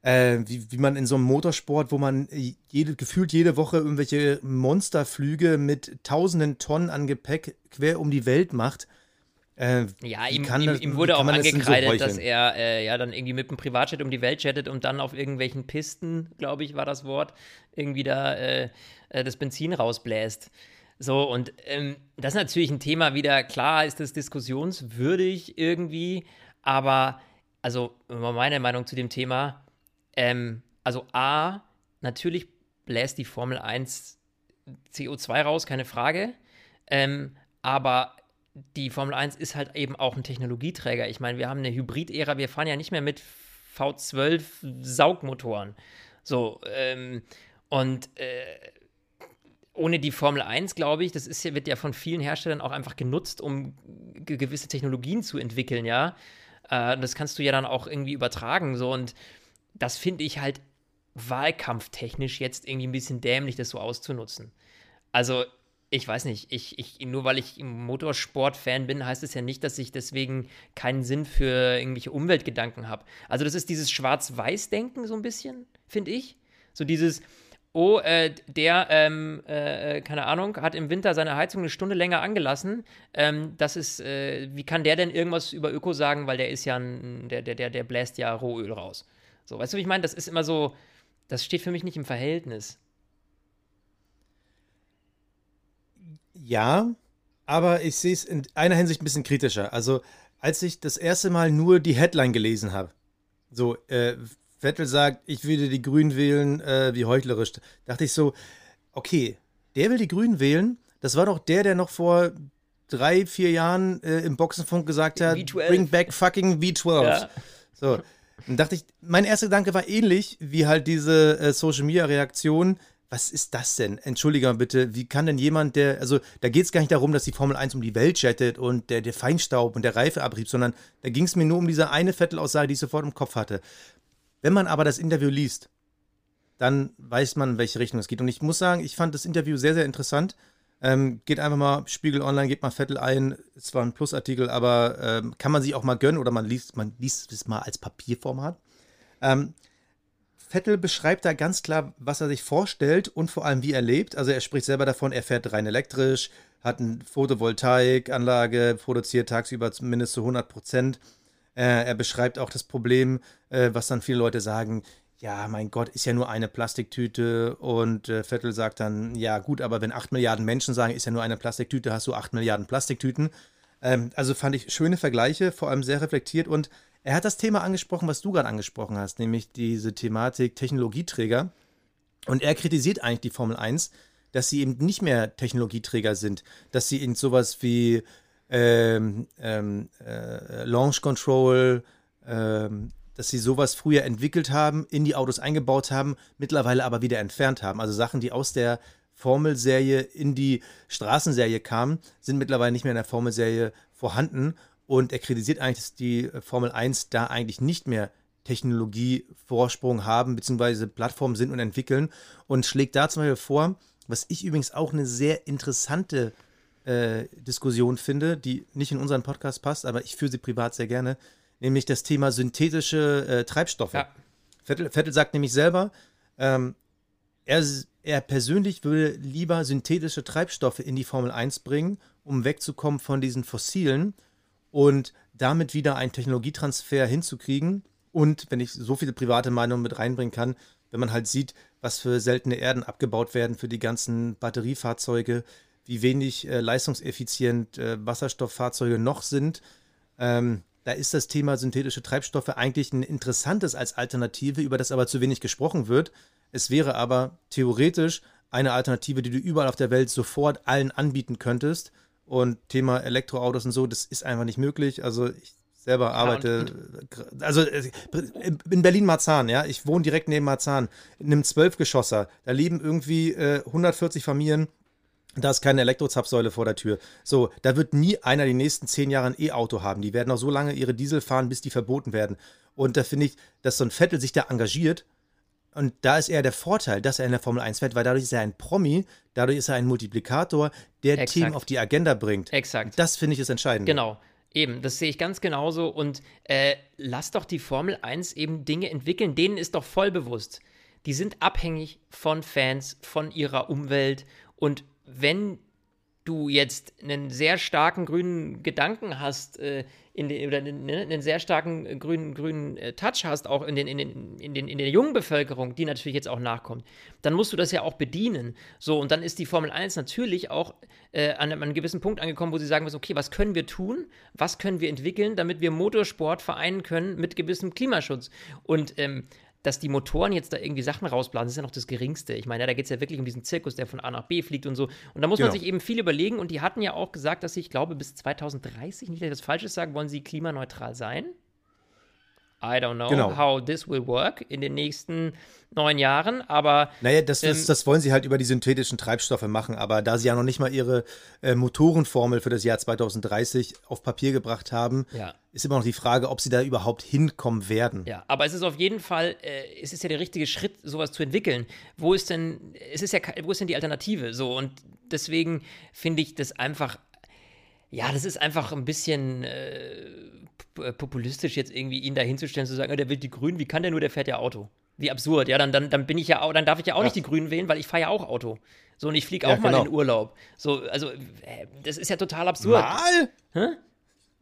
Äh, wie, wie man in so einem Motorsport, wo man jede, gefühlt jede Woche irgendwelche Monsterflüge mit tausenden Tonnen an Gepäck quer um die Welt macht. Äh, ja, ihm, ihm, ihm, wurde auch angekreidet, das so dass er äh, ja dann irgendwie mit einem Privatjet um die Welt jettet und dann auf irgendwelchen Pisten, glaube ich, war das Wort, irgendwie da äh, äh das Benzin rausbläst. So, und ähm, das ist natürlich ein Thema wieder, klar ist das diskussionswürdig irgendwie, aber also meine Meinung zu dem Thema, ähm, also A, natürlich bläst die Formel 1 CO2 raus, keine Frage, ähm, aber die Formel 1 ist halt eben auch ein Technologieträger. Ich meine, wir haben eine Hybrid-Ära, wir fahren ja nicht mehr mit V12 Saugmotoren. So, ähm, und äh, ohne die Formel 1, glaube ich, das ist wird ja von vielen Herstellern auch einfach genutzt, um gewisse Technologien zu entwickeln, ja. Äh, das kannst du ja dann auch irgendwie übertragen, so und das finde ich halt wahlkampftechnisch jetzt irgendwie ein bisschen dämlich, das so auszunutzen. Also, ich weiß nicht, ich, ich, nur weil ich Motorsport-Fan bin, heißt es ja nicht, dass ich deswegen keinen Sinn für irgendwelche Umweltgedanken habe. Also, das ist dieses Schwarz-Weiß-Denken so ein bisschen, finde ich. So dieses, oh, äh, der, ähm, äh, keine Ahnung, hat im Winter seine Heizung eine Stunde länger angelassen. Ähm, das ist, äh, wie kann der denn irgendwas über Öko sagen, weil der ist ja ein, der, der, der, der bläst ja Rohöl raus. So, weißt du, wie ich meine? Das ist immer so, das steht für mich nicht im Verhältnis. Ja, aber ich sehe es in einer Hinsicht ein bisschen kritischer. Also, als ich das erste Mal nur die Headline gelesen habe, so, äh, Vettel sagt, ich würde die Grünen wählen, äh, wie heuchlerisch. Dachte ich so, okay, der will die Grünen wählen. Das war doch der, der noch vor drei, vier Jahren äh, im Boxenfunk gesagt hat, V12. bring back fucking V12. Ja. So, dann dachte ich, mein erster Gedanke war ähnlich wie halt diese äh, Social Media Reaktion. Was ist das denn? Entschuldige mal bitte, wie kann denn jemand, der, also da geht es gar nicht darum, dass die Formel 1 um die Welt jettet und der, der Feinstaub und der Reifeabrieb, sondern da ging es mir nur um diese eine Vettel-Aussage, die ich sofort im Kopf hatte. Wenn man aber das Interview liest, dann weiß man, in welche Richtung es geht. Und ich muss sagen, ich fand das Interview sehr, sehr interessant. Ähm, geht einfach mal Spiegel Online, geht mal Vettel ein. Es war ein Plusartikel, aber ähm, kann man sich auch mal gönnen oder man liest, man liest es mal als Papierformat. Ähm, Vettel beschreibt da ganz klar, was er sich vorstellt und vor allem, wie er lebt. Also er spricht selber davon, er fährt rein elektrisch, hat eine Photovoltaikanlage, produziert tagsüber zumindest zu 100 Prozent. Äh, er beschreibt auch das Problem, äh, was dann viele Leute sagen, ja, mein Gott, ist ja nur eine Plastiktüte. Und äh, Vettel sagt dann, ja gut, aber wenn 8 Milliarden Menschen sagen, ist ja nur eine Plastiktüte, hast du 8 Milliarden Plastiktüten. Ähm, also fand ich schöne Vergleiche, vor allem sehr reflektiert. Und er hat das Thema angesprochen, was du gerade angesprochen hast, nämlich diese Thematik Technologieträger. Und er kritisiert eigentlich die Formel 1, dass sie eben nicht mehr Technologieträger sind, dass sie in sowas wie ähm, ähm, äh, Launch Control, ähm, dass sie sowas früher entwickelt haben, in die Autos eingebaut haben, mittlerweile aber wieder entfernt haben. Also Sachen, die aus der Formelserie in die Straßenserie kamen, sind mittlerweile nicht mehr in der Formelserie vorhanden. Und er kritisiert eigentlich, dass die Formel 1 da eigentlich nicht mehr Technologievorsprung haben, beziehungsweise Plattformen sind und entwickeln. Und schlägt da zum Beispiel vor, was ich übrigens auch eine sehr interessante äh, Diskussion finde, die nicht in unseren Podcast passt, aber ich führe sie privat sehr gerne, nämlich das Thema synthetische äh, Treibstoffe. Ja. Vettel, Vettel, sagt nämlich selber, ähm, er, er persönlich würde lieber synthetische Treibstoffe in die Formel 1 bringen, um wegzukommen von diesen fossilen und damit wieder einen Technologietransfer hinzukriegen. Und wenn ich so viele private Meinungen mit reinbringen kann, wenn man halt sieht, was für seltene Erden abgebaut werden für die ganzen Batteriefahrzeuge, wie wenig äh, leistungseffizient äh, Wasserstofffahrzeuge noch sind, ähm, da ist das Thema synthetische Treibstoffe eigentlich ein interessantes als Alternative, über das aber zu wenig gesprochen wird. Es wäre aber theoretisch eine Alternative, die du überall auf der Welt sofort allen anbieten könntest. Und Thema Elektroautos und so, das ist einfach nicht möglich. Also ich selber arbeite, ja, also äh, in Berlin-Marzahn, ja, ich wohne direkt neben Marzahn, in einem Zwölfgeschosser, da leben irgendwie äh, 140 Familien, da ist keine Elektrozapfsäule vor der Tür. So, da wird nie einer die nächsten zehn Jahre ein E-Auto haben. Die werden auch so lange ihre Diesel fahren, bis die verboten werden. Und da finde ich, dass so ein Vettel sich da engagiert. Und da ist eher der Vorteil, dass er in der Formel 1 fährt, weil dadurch ist er ein Promi, dadurch ist er ein Multiplikator, der Exakt. Themen auf die Agenda bringt. Exakt. Das finde ich ist entscheidend. Genau. Eben, das sehe ich ganz genauso. Und äh, lass doch die Formel 1 eben Dinge entwickeln, denen ist doch voll bewusst. Die sind abhängig von Fans, von ihrer Umwelt. Und wenn du jetzt einen sehr starken grünen Gedanken hast, äh, in den, oder einen, ne, einen, sehr starken äh, grünen, grünen äh, Touch hast, auch in, den, in, den, in, den, in der jungen Bevölkerung, die natürlich jetzt auch nachkommt, dann musst du das ja auch bedienen. So, und dann ist die Formel 1 natürlich auch äh, an, an, einem gewissen Punkt angekommen, wo sie sagen müssen, okay, was können wir tun, was können wir entwickeln, damit wir Motorsport vereinen können mit gewissem Klimaschutz. Und ähm, dass die Motoren jetzt da irgendwie Sachen rausblasen, ist ja noch das Geringste. Ich meine, ja, da geht es ja wirklich um diesen Zirkus, der von A nach B fliegt und so. Und da muss genau. man sich eben viel überlegen. Und die hatten ja auch gesagt, dass sie, ich glaube, bis 2030, nicht, dass ich das Falsches sage, wollen sie klimaneutral sein. I don't know genau. how this will work in den nächsten neun Jahren, aber. Naja, das, das, ähm, das, wollen sie halt über die synthetischen Treibstoffe machen, aber da sie ja noch nicht mal ihre äh, Motorenformel für das Jahr 2030 auf Papier gebracht haben, ja. ist immer noch die Frage, ob sie da überhaupt hinkommen werden. Ja, aber es ist auf jeden Fall, äh, es ist ja der richtige Schritt, sowas zu entwickeln. Wo ist denn, es ist ja, wo ist denn die Alternative? So, und deswegen finde ich das einfach ja, das ist einfach ein bisschen äh, populistisch, jetzt irgendwie ihn da hinzustellen, zu sagen, der will die Grünen, wie kann der nur, der fährt ja Auto. Wie absurd, ja, dann, dann, dann bin ich ja auch, dann darf ich ja auch ja. nicht die Grünen wählen, weil ich fahre ja auch Auto. So, und ich fliege auch ja, mal genau. in Urlaub. So, also, das ist ja total absurd. Mal? Hä?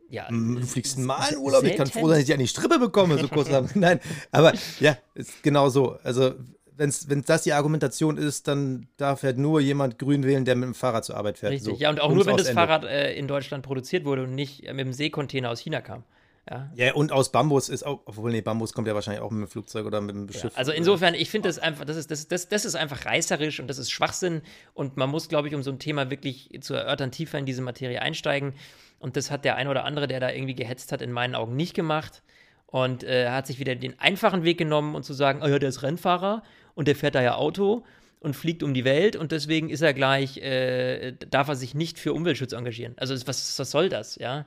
Ja, du fliegst mal in Urlaub. Ich kann froh sein, dass ich an die Strippe bekomme, so kurz. Nein, aber ja, ist genau so. Also, wenn das die Argumentation ist, dann darf halt nur jemand grün wählen, der mit dem Fahrrad zur Arbeit fährt. Richtig, so. ja, und auch nur, wenn das Ende. Fahrrad äh, in Deutschland produziert wurde und nicht äh, mit dem Seekontainer aus China kam. Ja. ja, und aus Bambus ist auch, obwohl, nee, Bambus kommt ja wahrscheinlich auch mit dem Flugzeug oder mit dem Schiff. Ja, also insofern, ich finde das einfach, das ist, das, das, das ist einfach reißerisch und das ist Schwachsinn und man muss, glaube ich, um so ein Thema wirklich zu erörtern, tiefer in diese Materie einsteigen. Und das hat der ein oder andere, der da irgendwie gehetzt hat, in meinen Augen nicht gemacht. Und äh, hat sich wieder den einfachen Weg genommen und zu sagen, oh ja, der ist Rennfahrer und der fährt da ja Auto und fliegt um die Welt und deswegen ist er gleich, äh, darf er sich nicht für Umweltschutz engagieren. Also was, was soll das, ja?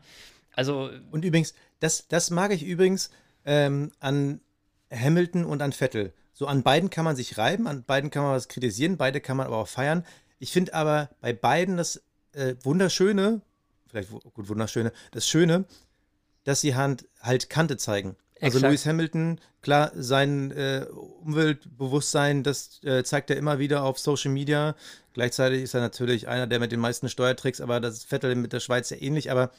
Also. Und übrigens, das, das mag ich übrigens ähm, an Hamilton und an Vettel. So an beiden kann man sich reiben, an beiden kann man was kritisieren, beide kann man aber auch feiern. Ich finde aber bei beiden das äh, Wunderschöne, vielleicht gut Wunderschöne, das Schöne, dass sie halt, halt Kante zeigen. Also Exakt. Lewis Hamilton, klar, sein äh, Umweltbewusstsein, das äh, zeigt er immer wieder auf Social Media. Gleichzeitig ist er natürlich einer der mit den meisten Steuertricks, aber das ist Vettel mit der Schweiz ja ähnlich. Aber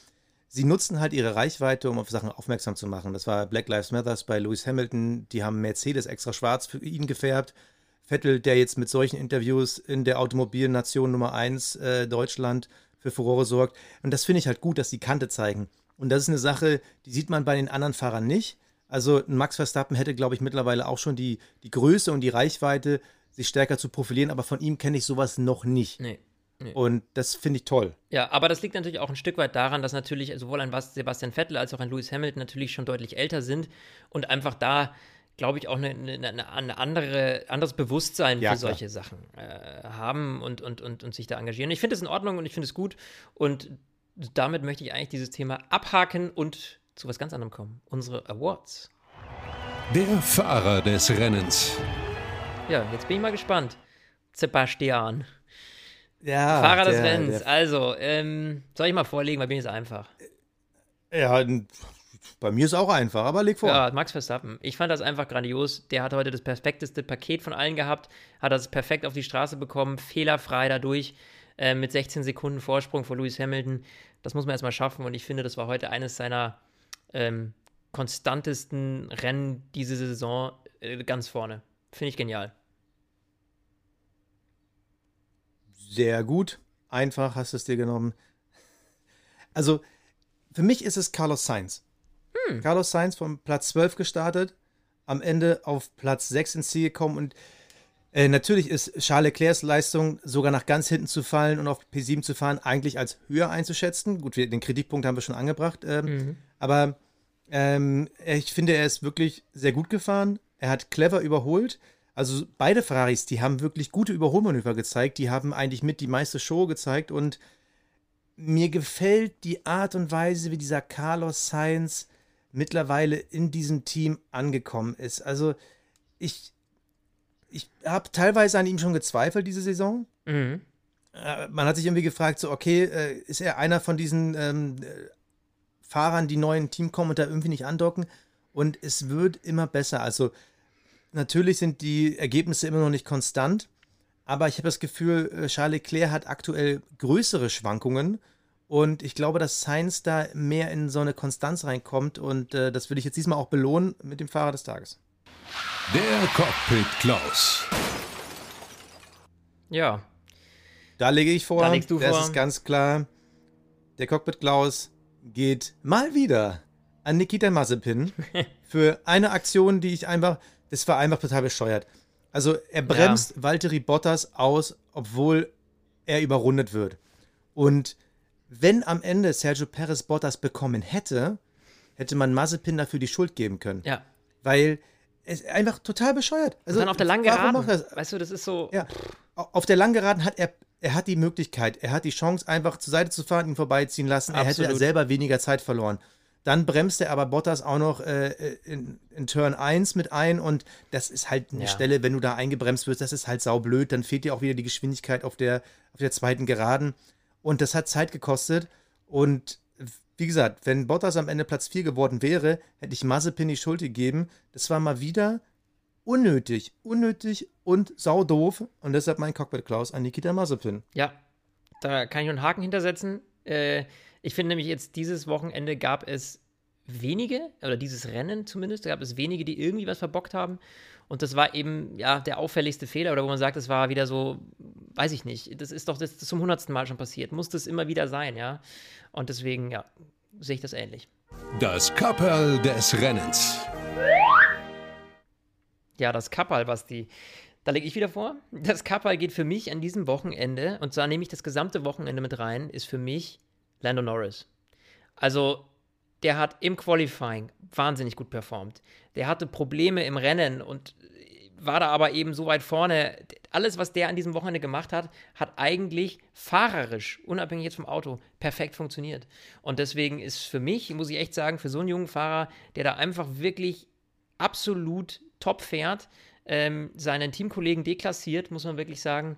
sie nutzen halt ihre Reichweite, um auf Sachen aufmerksam zu machen. Das war Black Lives Matter bei Lewis Hamilton. Die haben Mercedes extra schwarz für ihn gefärbt. Vettel, der jetzt mit solchen Interviews in der Automobilnation Nummer 1 äh, Deutschland für Furore sorgt. Und das finde ich halt gut, dass die Kante zeigen. Und das ist eine Sache, die sieht man bei den anderen Fahrern nicht. Also ein Max Verstappen hätte, glaube ich, mittlerweile auch schon die, die Größe und die Reichweite, sich stärker zu profilieren, aber von ihm kenne ich sowas noch nicht. Nee. Und das finde ich toll. Ja, aber das liegt natürlich auch ein Stück weit daran, dass natürlich sowohl ein Bas- Sebastian Vettel als auch ein Lewis Hamilton natürlich schon deutlich älter sind und einfach da, glaube ich, auch eine, eine eine andere, anderes Bewusstsein Ja, für klar. solche Sachen äh, haben und, und, und, und sich da engagieren. Ich finde es in Ordnung und ich finde es gut und damit möchte ich eigentlich dieses Thema abhaken und zu was ganz anderem kommen. Unsere Awards. Der Fahrer des Rennens. Ja, jetzt bin ich mal gespannt. Sebastian. Ja, Fahrer des der- Rennens. der- Also, ähm, soll ich mal vorlegen, weil ich jetzt einfach. Ja, bei mir ist auch einfach, aber leg vor. Ja, Max Verstappen. Ich fand das einfach grandios. Der hat heute das perfekteste Paket von allen gehabt, hat das perfekt auf die Straße bekommen, fehlerfrei dadurch, äh, mit 16 Sekunden Vorsprung vor Lewis Hamilton. Das muss man erstmal schaffen und ich finde, das war heute eines seiner ähm, konstantesten Rennen diese Saison äh, ganz vorne. Finde ich genial. Sehr gut. Einfach hast du es dir genommen. Also, für mich ist es Carlos Sainz. Carlos Sainz vom Platz 12 gestartet, am Ende auf Platz 6 ins Ziel gekommen und äh, natürlich ist Charles Leclercs Leistung, sogar nach ganz hinten zu fallen und auf P7 zu fahren, eigentlich als höher einzuschätzen. Gut, wir, den Kritikpunkt haben wir schon angebracht, ähm, aber ähm, ich finde, er ist wirklich sehr gut gefahren. Er hat clever überholt. Also beide Ferraris, die haben wirklich gute Überholmanöver gezeigt. Die haben eigentlich mit die meiste Show gezeigt. Und mir gefällt die Art und Weise, wie dieser Carlos Sainz mittlerweile in diesem Team angekommen ist. Also ich, ich habe teilweise an ihm schon gezweifelt diese Saison. Mhm. Äh, man hat sich irgendwie gefragt, so, okay, äh, ist er einer von diesen ähm, äh, Fahrern, die neu in ein Team kommen und da irgendwie nicht andocken? Und es wird immer besser. Also natürlich sind die Ergebnisse immer noch nicht konstant, aber ich habe das Gefühl, Charles Leclerc hat aktuell größere Schwankungen und ich glaube, dass Sainz da mehr in so eine Konstanz reinkommt und äh, das will ich jetzt diesmal auch belohnen mit dem Fahrer des Tages. Der Cockpit Klaus. Ja, Da lege ich vor, Da legst du das vor. ist ganz klar, der Cockpit Klaus geht mal wieder an Nikita Mazepin für eine Aktion, die ich einfach, das war einfach total bescheuert. Also er bremst Valtteri Bottas aus, obwohl er überrundet wird. Und wenn am Ende Sergio Perez Bottas bekommen hätte, hätte man Mazepin dafür die Schuld geben können. ja. Weil es einfach total bescheuert. Also, Und dann auf der langen Geraden. er? Weißt du, das ist so. Ja, auf der Langgeraden hat er, er hat die Möglichkeit, er hat die Chance, einfach zur Seite zu fahren, ihn vorbeiziehen lassen. Er hätte Absolut. selber weniger Zeit verloren. Dann bremst er aber Bottas auch noch äh, in, in Turn 1 mit ein und das ist halt eine Ja. Stelle, wenn du da eingebremst wirst, das ist halt saublöd. Dann fehlt dir auch wieder die Geschwindigkeit auf der, auf der zweiten Geraden. Und das hat Zeit gekostet. Und wie gesagt, wenn Bottas am Ende Platz 4 geworden wäre, hätte ich Mazepin die Schuld gegeben. Das war mal wieder unnötig, unnötig und saudoof. Und deshalb mein Cockpit Klaus an Nikita Mazepin. Ja, da kann ich nur einen Haken hintersetzen. Äh, ich finde nämlich jetzt dieses Wochenende gab es wenige, oder dieses Rennen zumindest, gab es wenige, die irgendwie was verbockt haben. Und das war eben, ja, der auffälligste Fehler, oder wo man sagt, es war wieder so, weiß ich nicht, das ist doch das, das zum hundertsten Mal schon passiert. Muss das immer wieder sein, ja. Und deswegen, ja, sehe ich das ähnlich. Das Kapperl des Rennens. Ja, das Kappal, Basti. Da lege ich wieder vor. Das Kappal geht für mich an diesem Wochenende, und zwar nehme ich das gesamte Wochenende mit rein, ist für mich Lando Norris. Also, der hat im Qualifying wahnsinnig gut performt. Der hatte Probleme im Rennen und war da aber eben so weit vorne. Alles, was der an diesem Wochenende gemacht hat, hat eigentlich fahrerisch, unabhängig jetzt vom Auto, perfekt funktioniert. Und deswegen ist für mich, muss ich echt sagen, für so einen jungen Fahrer, der da einfach wirklich absolut top fährt, ähm, seinen Teamkollegen deklassiert, muss man wirklich sagen.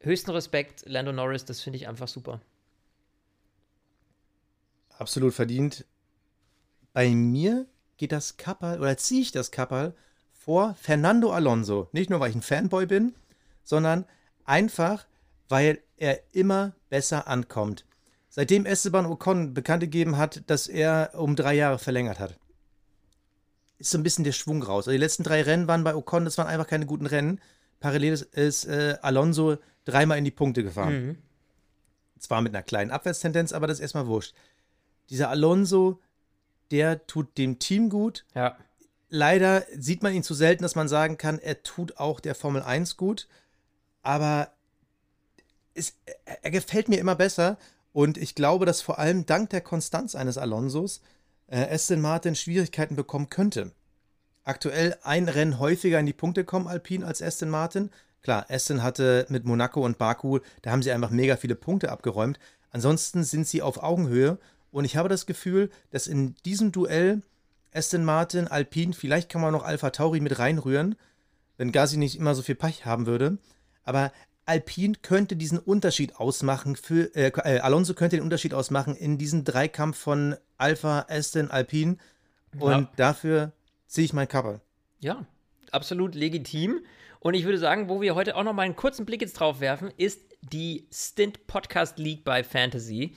Höchsten Respekt, Lando Norris, das finde ich einfach super. Absolut verdient. Bei mir geht das Kapperl oder ziehe ich das Kapperl vor Fernando Alonso. Nicht nur, weil ich ein Fanboy bin, sondern einfach, weil er immer besser ankommt. Seitdem Esteban Ocon bekannt gegeben hat, dass er um drei Jahre verlängert hat, ist so ein bisschen der Schwung raus. Also die letzten drei Rennen waren bei Ocon, das waren einfach keine guten Rennen. Parallel ist, äh, Alonso dreimal in die Punkte gefahren. Mhm. Zwar mit einer kleinen Abwärtstendenz, aber das ist erstmal wurscht. Dieser Alonso, der tut dem Team gut. Ja. Leider sieht man ihn zu selten, dass man sagen kann, er tut auch der Formel 1 gut. Aber es, er, gefällt mir immer besser. Und ich glaube, dass vor allem dank der Konstanz eines Alonsos äh, Aston Martin Schwierigkeiten bekommen könnte. Aktuell ein Rennen häufiger in die Punkte kommen Alpine als Aston Martin. Klar, Aston hatte mit Monaco und Baku, da haben sie einfach mega viele Punkte abgeräumt. Ansonsten sind sie auf Augenhöhe und ich habe das Gefühl, dass in diesem Duell Aston Martin, Alpine, vielleicht kann man noch Alpha Tauri mit reinrühren, wenn Gassi nicht immer so viel Pech haben würde. Aber Alpine könnte diesen Unterschied ausmachen für äh, äh, Alonso könnte den Unterschied ausmachen in diesem Dreikampf von Alpha, Aston, Alpine. Und Ja. dafür ziehe ich mein Cover. Ja, absolut legitim. Und ich würde sagen, wo wir heute auch noch mal einen kurzen Blick jetzt drauf werfen, ist die Stint Podcast League bei Fantasy.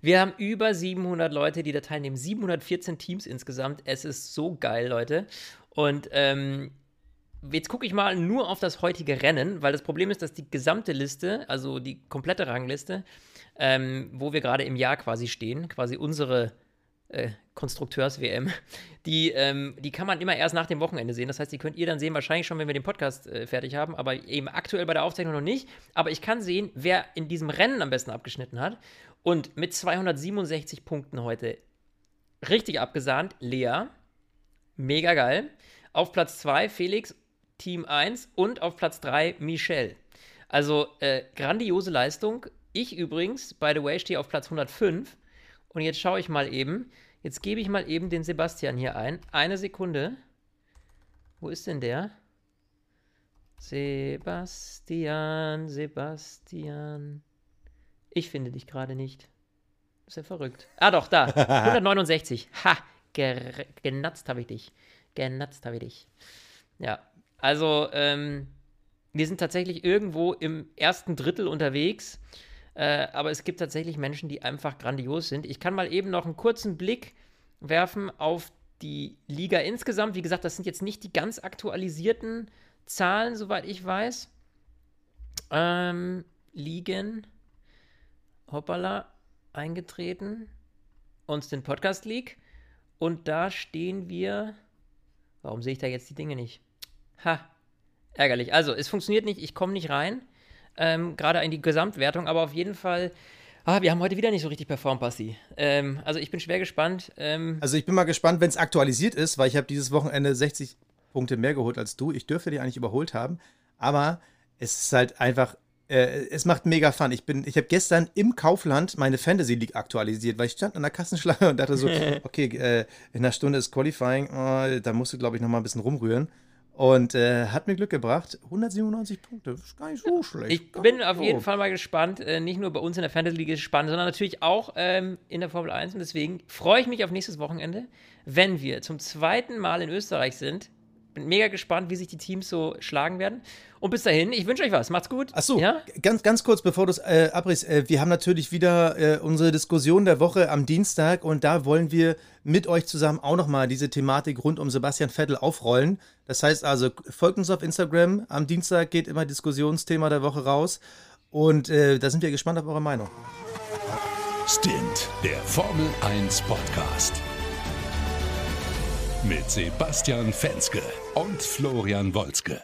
Wir haben über 700 Leute, die da teilnehmen, 714 Teams insgesamt. Es ist so geil, Leute. Und ähm, jetzt gucke ich mal nur auf das heutige Rennen, weil das Problem ist, dass die gesamte Liste, also die komplette Rangliste, ähm, wo wir gerade im Jahr quasi stehen, quasi unsere äh, Konstrukteurs-WM, die, ähm, die kann man immer erst nach dem Wochenende sehen. Das heißt, die könnt ihr dann sehen, wahrscheinlich schon, wenn wir den Podcast äh, fertig haben, aber eben aktuell bei der Aufzeichnung noch nicht. Aber ich kann sehen, wer in diesem Rennen am besten abgeschnitten hat. Und mit 267 Punkten heute richtig abgesahnt, Lea. Mega geil. Auf Platz 2 Felix, Team 1 und auf Platz 3 Michelle. Also äh, grandiose Leistung. Ich übrigens, by the way, stehe auf Platz 105. Und jetzt schaue ich mal eben. Jetzt gebe ich mal eben den Sebastian hier ein. Eine Sekunde. Wo ist denn der? Sebastian, Sebastian. Ich finde dich gerade nicht. Ist ja verrückt. Ah, doch, da. 169. Ha, genatzt habe ich dich. Genatzt habe ich dich. Ja, also, ähm, wir sind tatsächlich irgendwo im ersten Drittel unterwegs. Äh, aber es gibt tatsächlich Menschen, die einfach grandios sind. Ich kann mal eben noch einen kurzen Blick werfen auf die Liga insgesamt. Wie gesagt, das sind jetzt nicht die ganz aktualisierten Zahlen, soweit ich weiß. Ähm, Ligen, hoppala, eingetreten. Uns den Podcast League. Und da stehen wir. Warum sehe ich da jetzt die Dinge nicht? Ha, ärgerlich. Also, es funktioniert nicht, ich komme nicht rein. Ähm, Gerade in die Gesamtwertung, aber auf jeden Fall. Ah, wir haben heute wieder nicht so richtig performt, Basti. Ähm, also ich bin schwer gespannt. Ähm, Also ich bin mal gespannt, wenn es aktualisiert ist, weil ich habe dieses Wochenende 60 Punkte mehr geholt als du. Ich dürfte die eigentlich überholt haben, aber es ist halt einfach, äh, es macht mega Fun. Ich bin, ich habe gestern im Kaufland meine Fantasy League aktualisiert, weil ich stand an der Kassenschlange und dachte so, okay, äh, in einer Stunde ist Qualifying, oh, da musst du glaube ich noch mal ein bisschen rumrühren. Und äh, hat mir Glück gebracht. 197 Punkte, ist gar nicht so schlecht. Ich bin auf so. jeden Fall mal gespannt. Äh, nicht nur bei uns in der Fantasy League ist es spannend, sondern natürlich auch ähm, in der Formel 1. Und deswegen freue ich mich auf nächstes Wochenende, wenn wir zum zweiten Mal in Österreich sind. Bin mega gespannt, wie sich die Teams so schlagen werden. Und bis dahin, ich wünsche euch was. Macht's gut. Ach so, Ja? ganz, ganz kurz, bevor du es äh, abrichst. Äh, wir haben natürlich wieder äh, unsere Diskussion der Woche am Dienstag und da wollen wir mit euch zusammen auch nochmal diese Thematik rund um Sebastian Vettel aufrollen. Das heißt also, folgt uns auf Instagram. Am Dienstag geht immer Diskussionsthema der Woche raus und äh, da sind wir gespannt auf eure Meinung. Stint, der Formel 1 Podcast. Mit Sebastian Fenske und Florian Wolzke.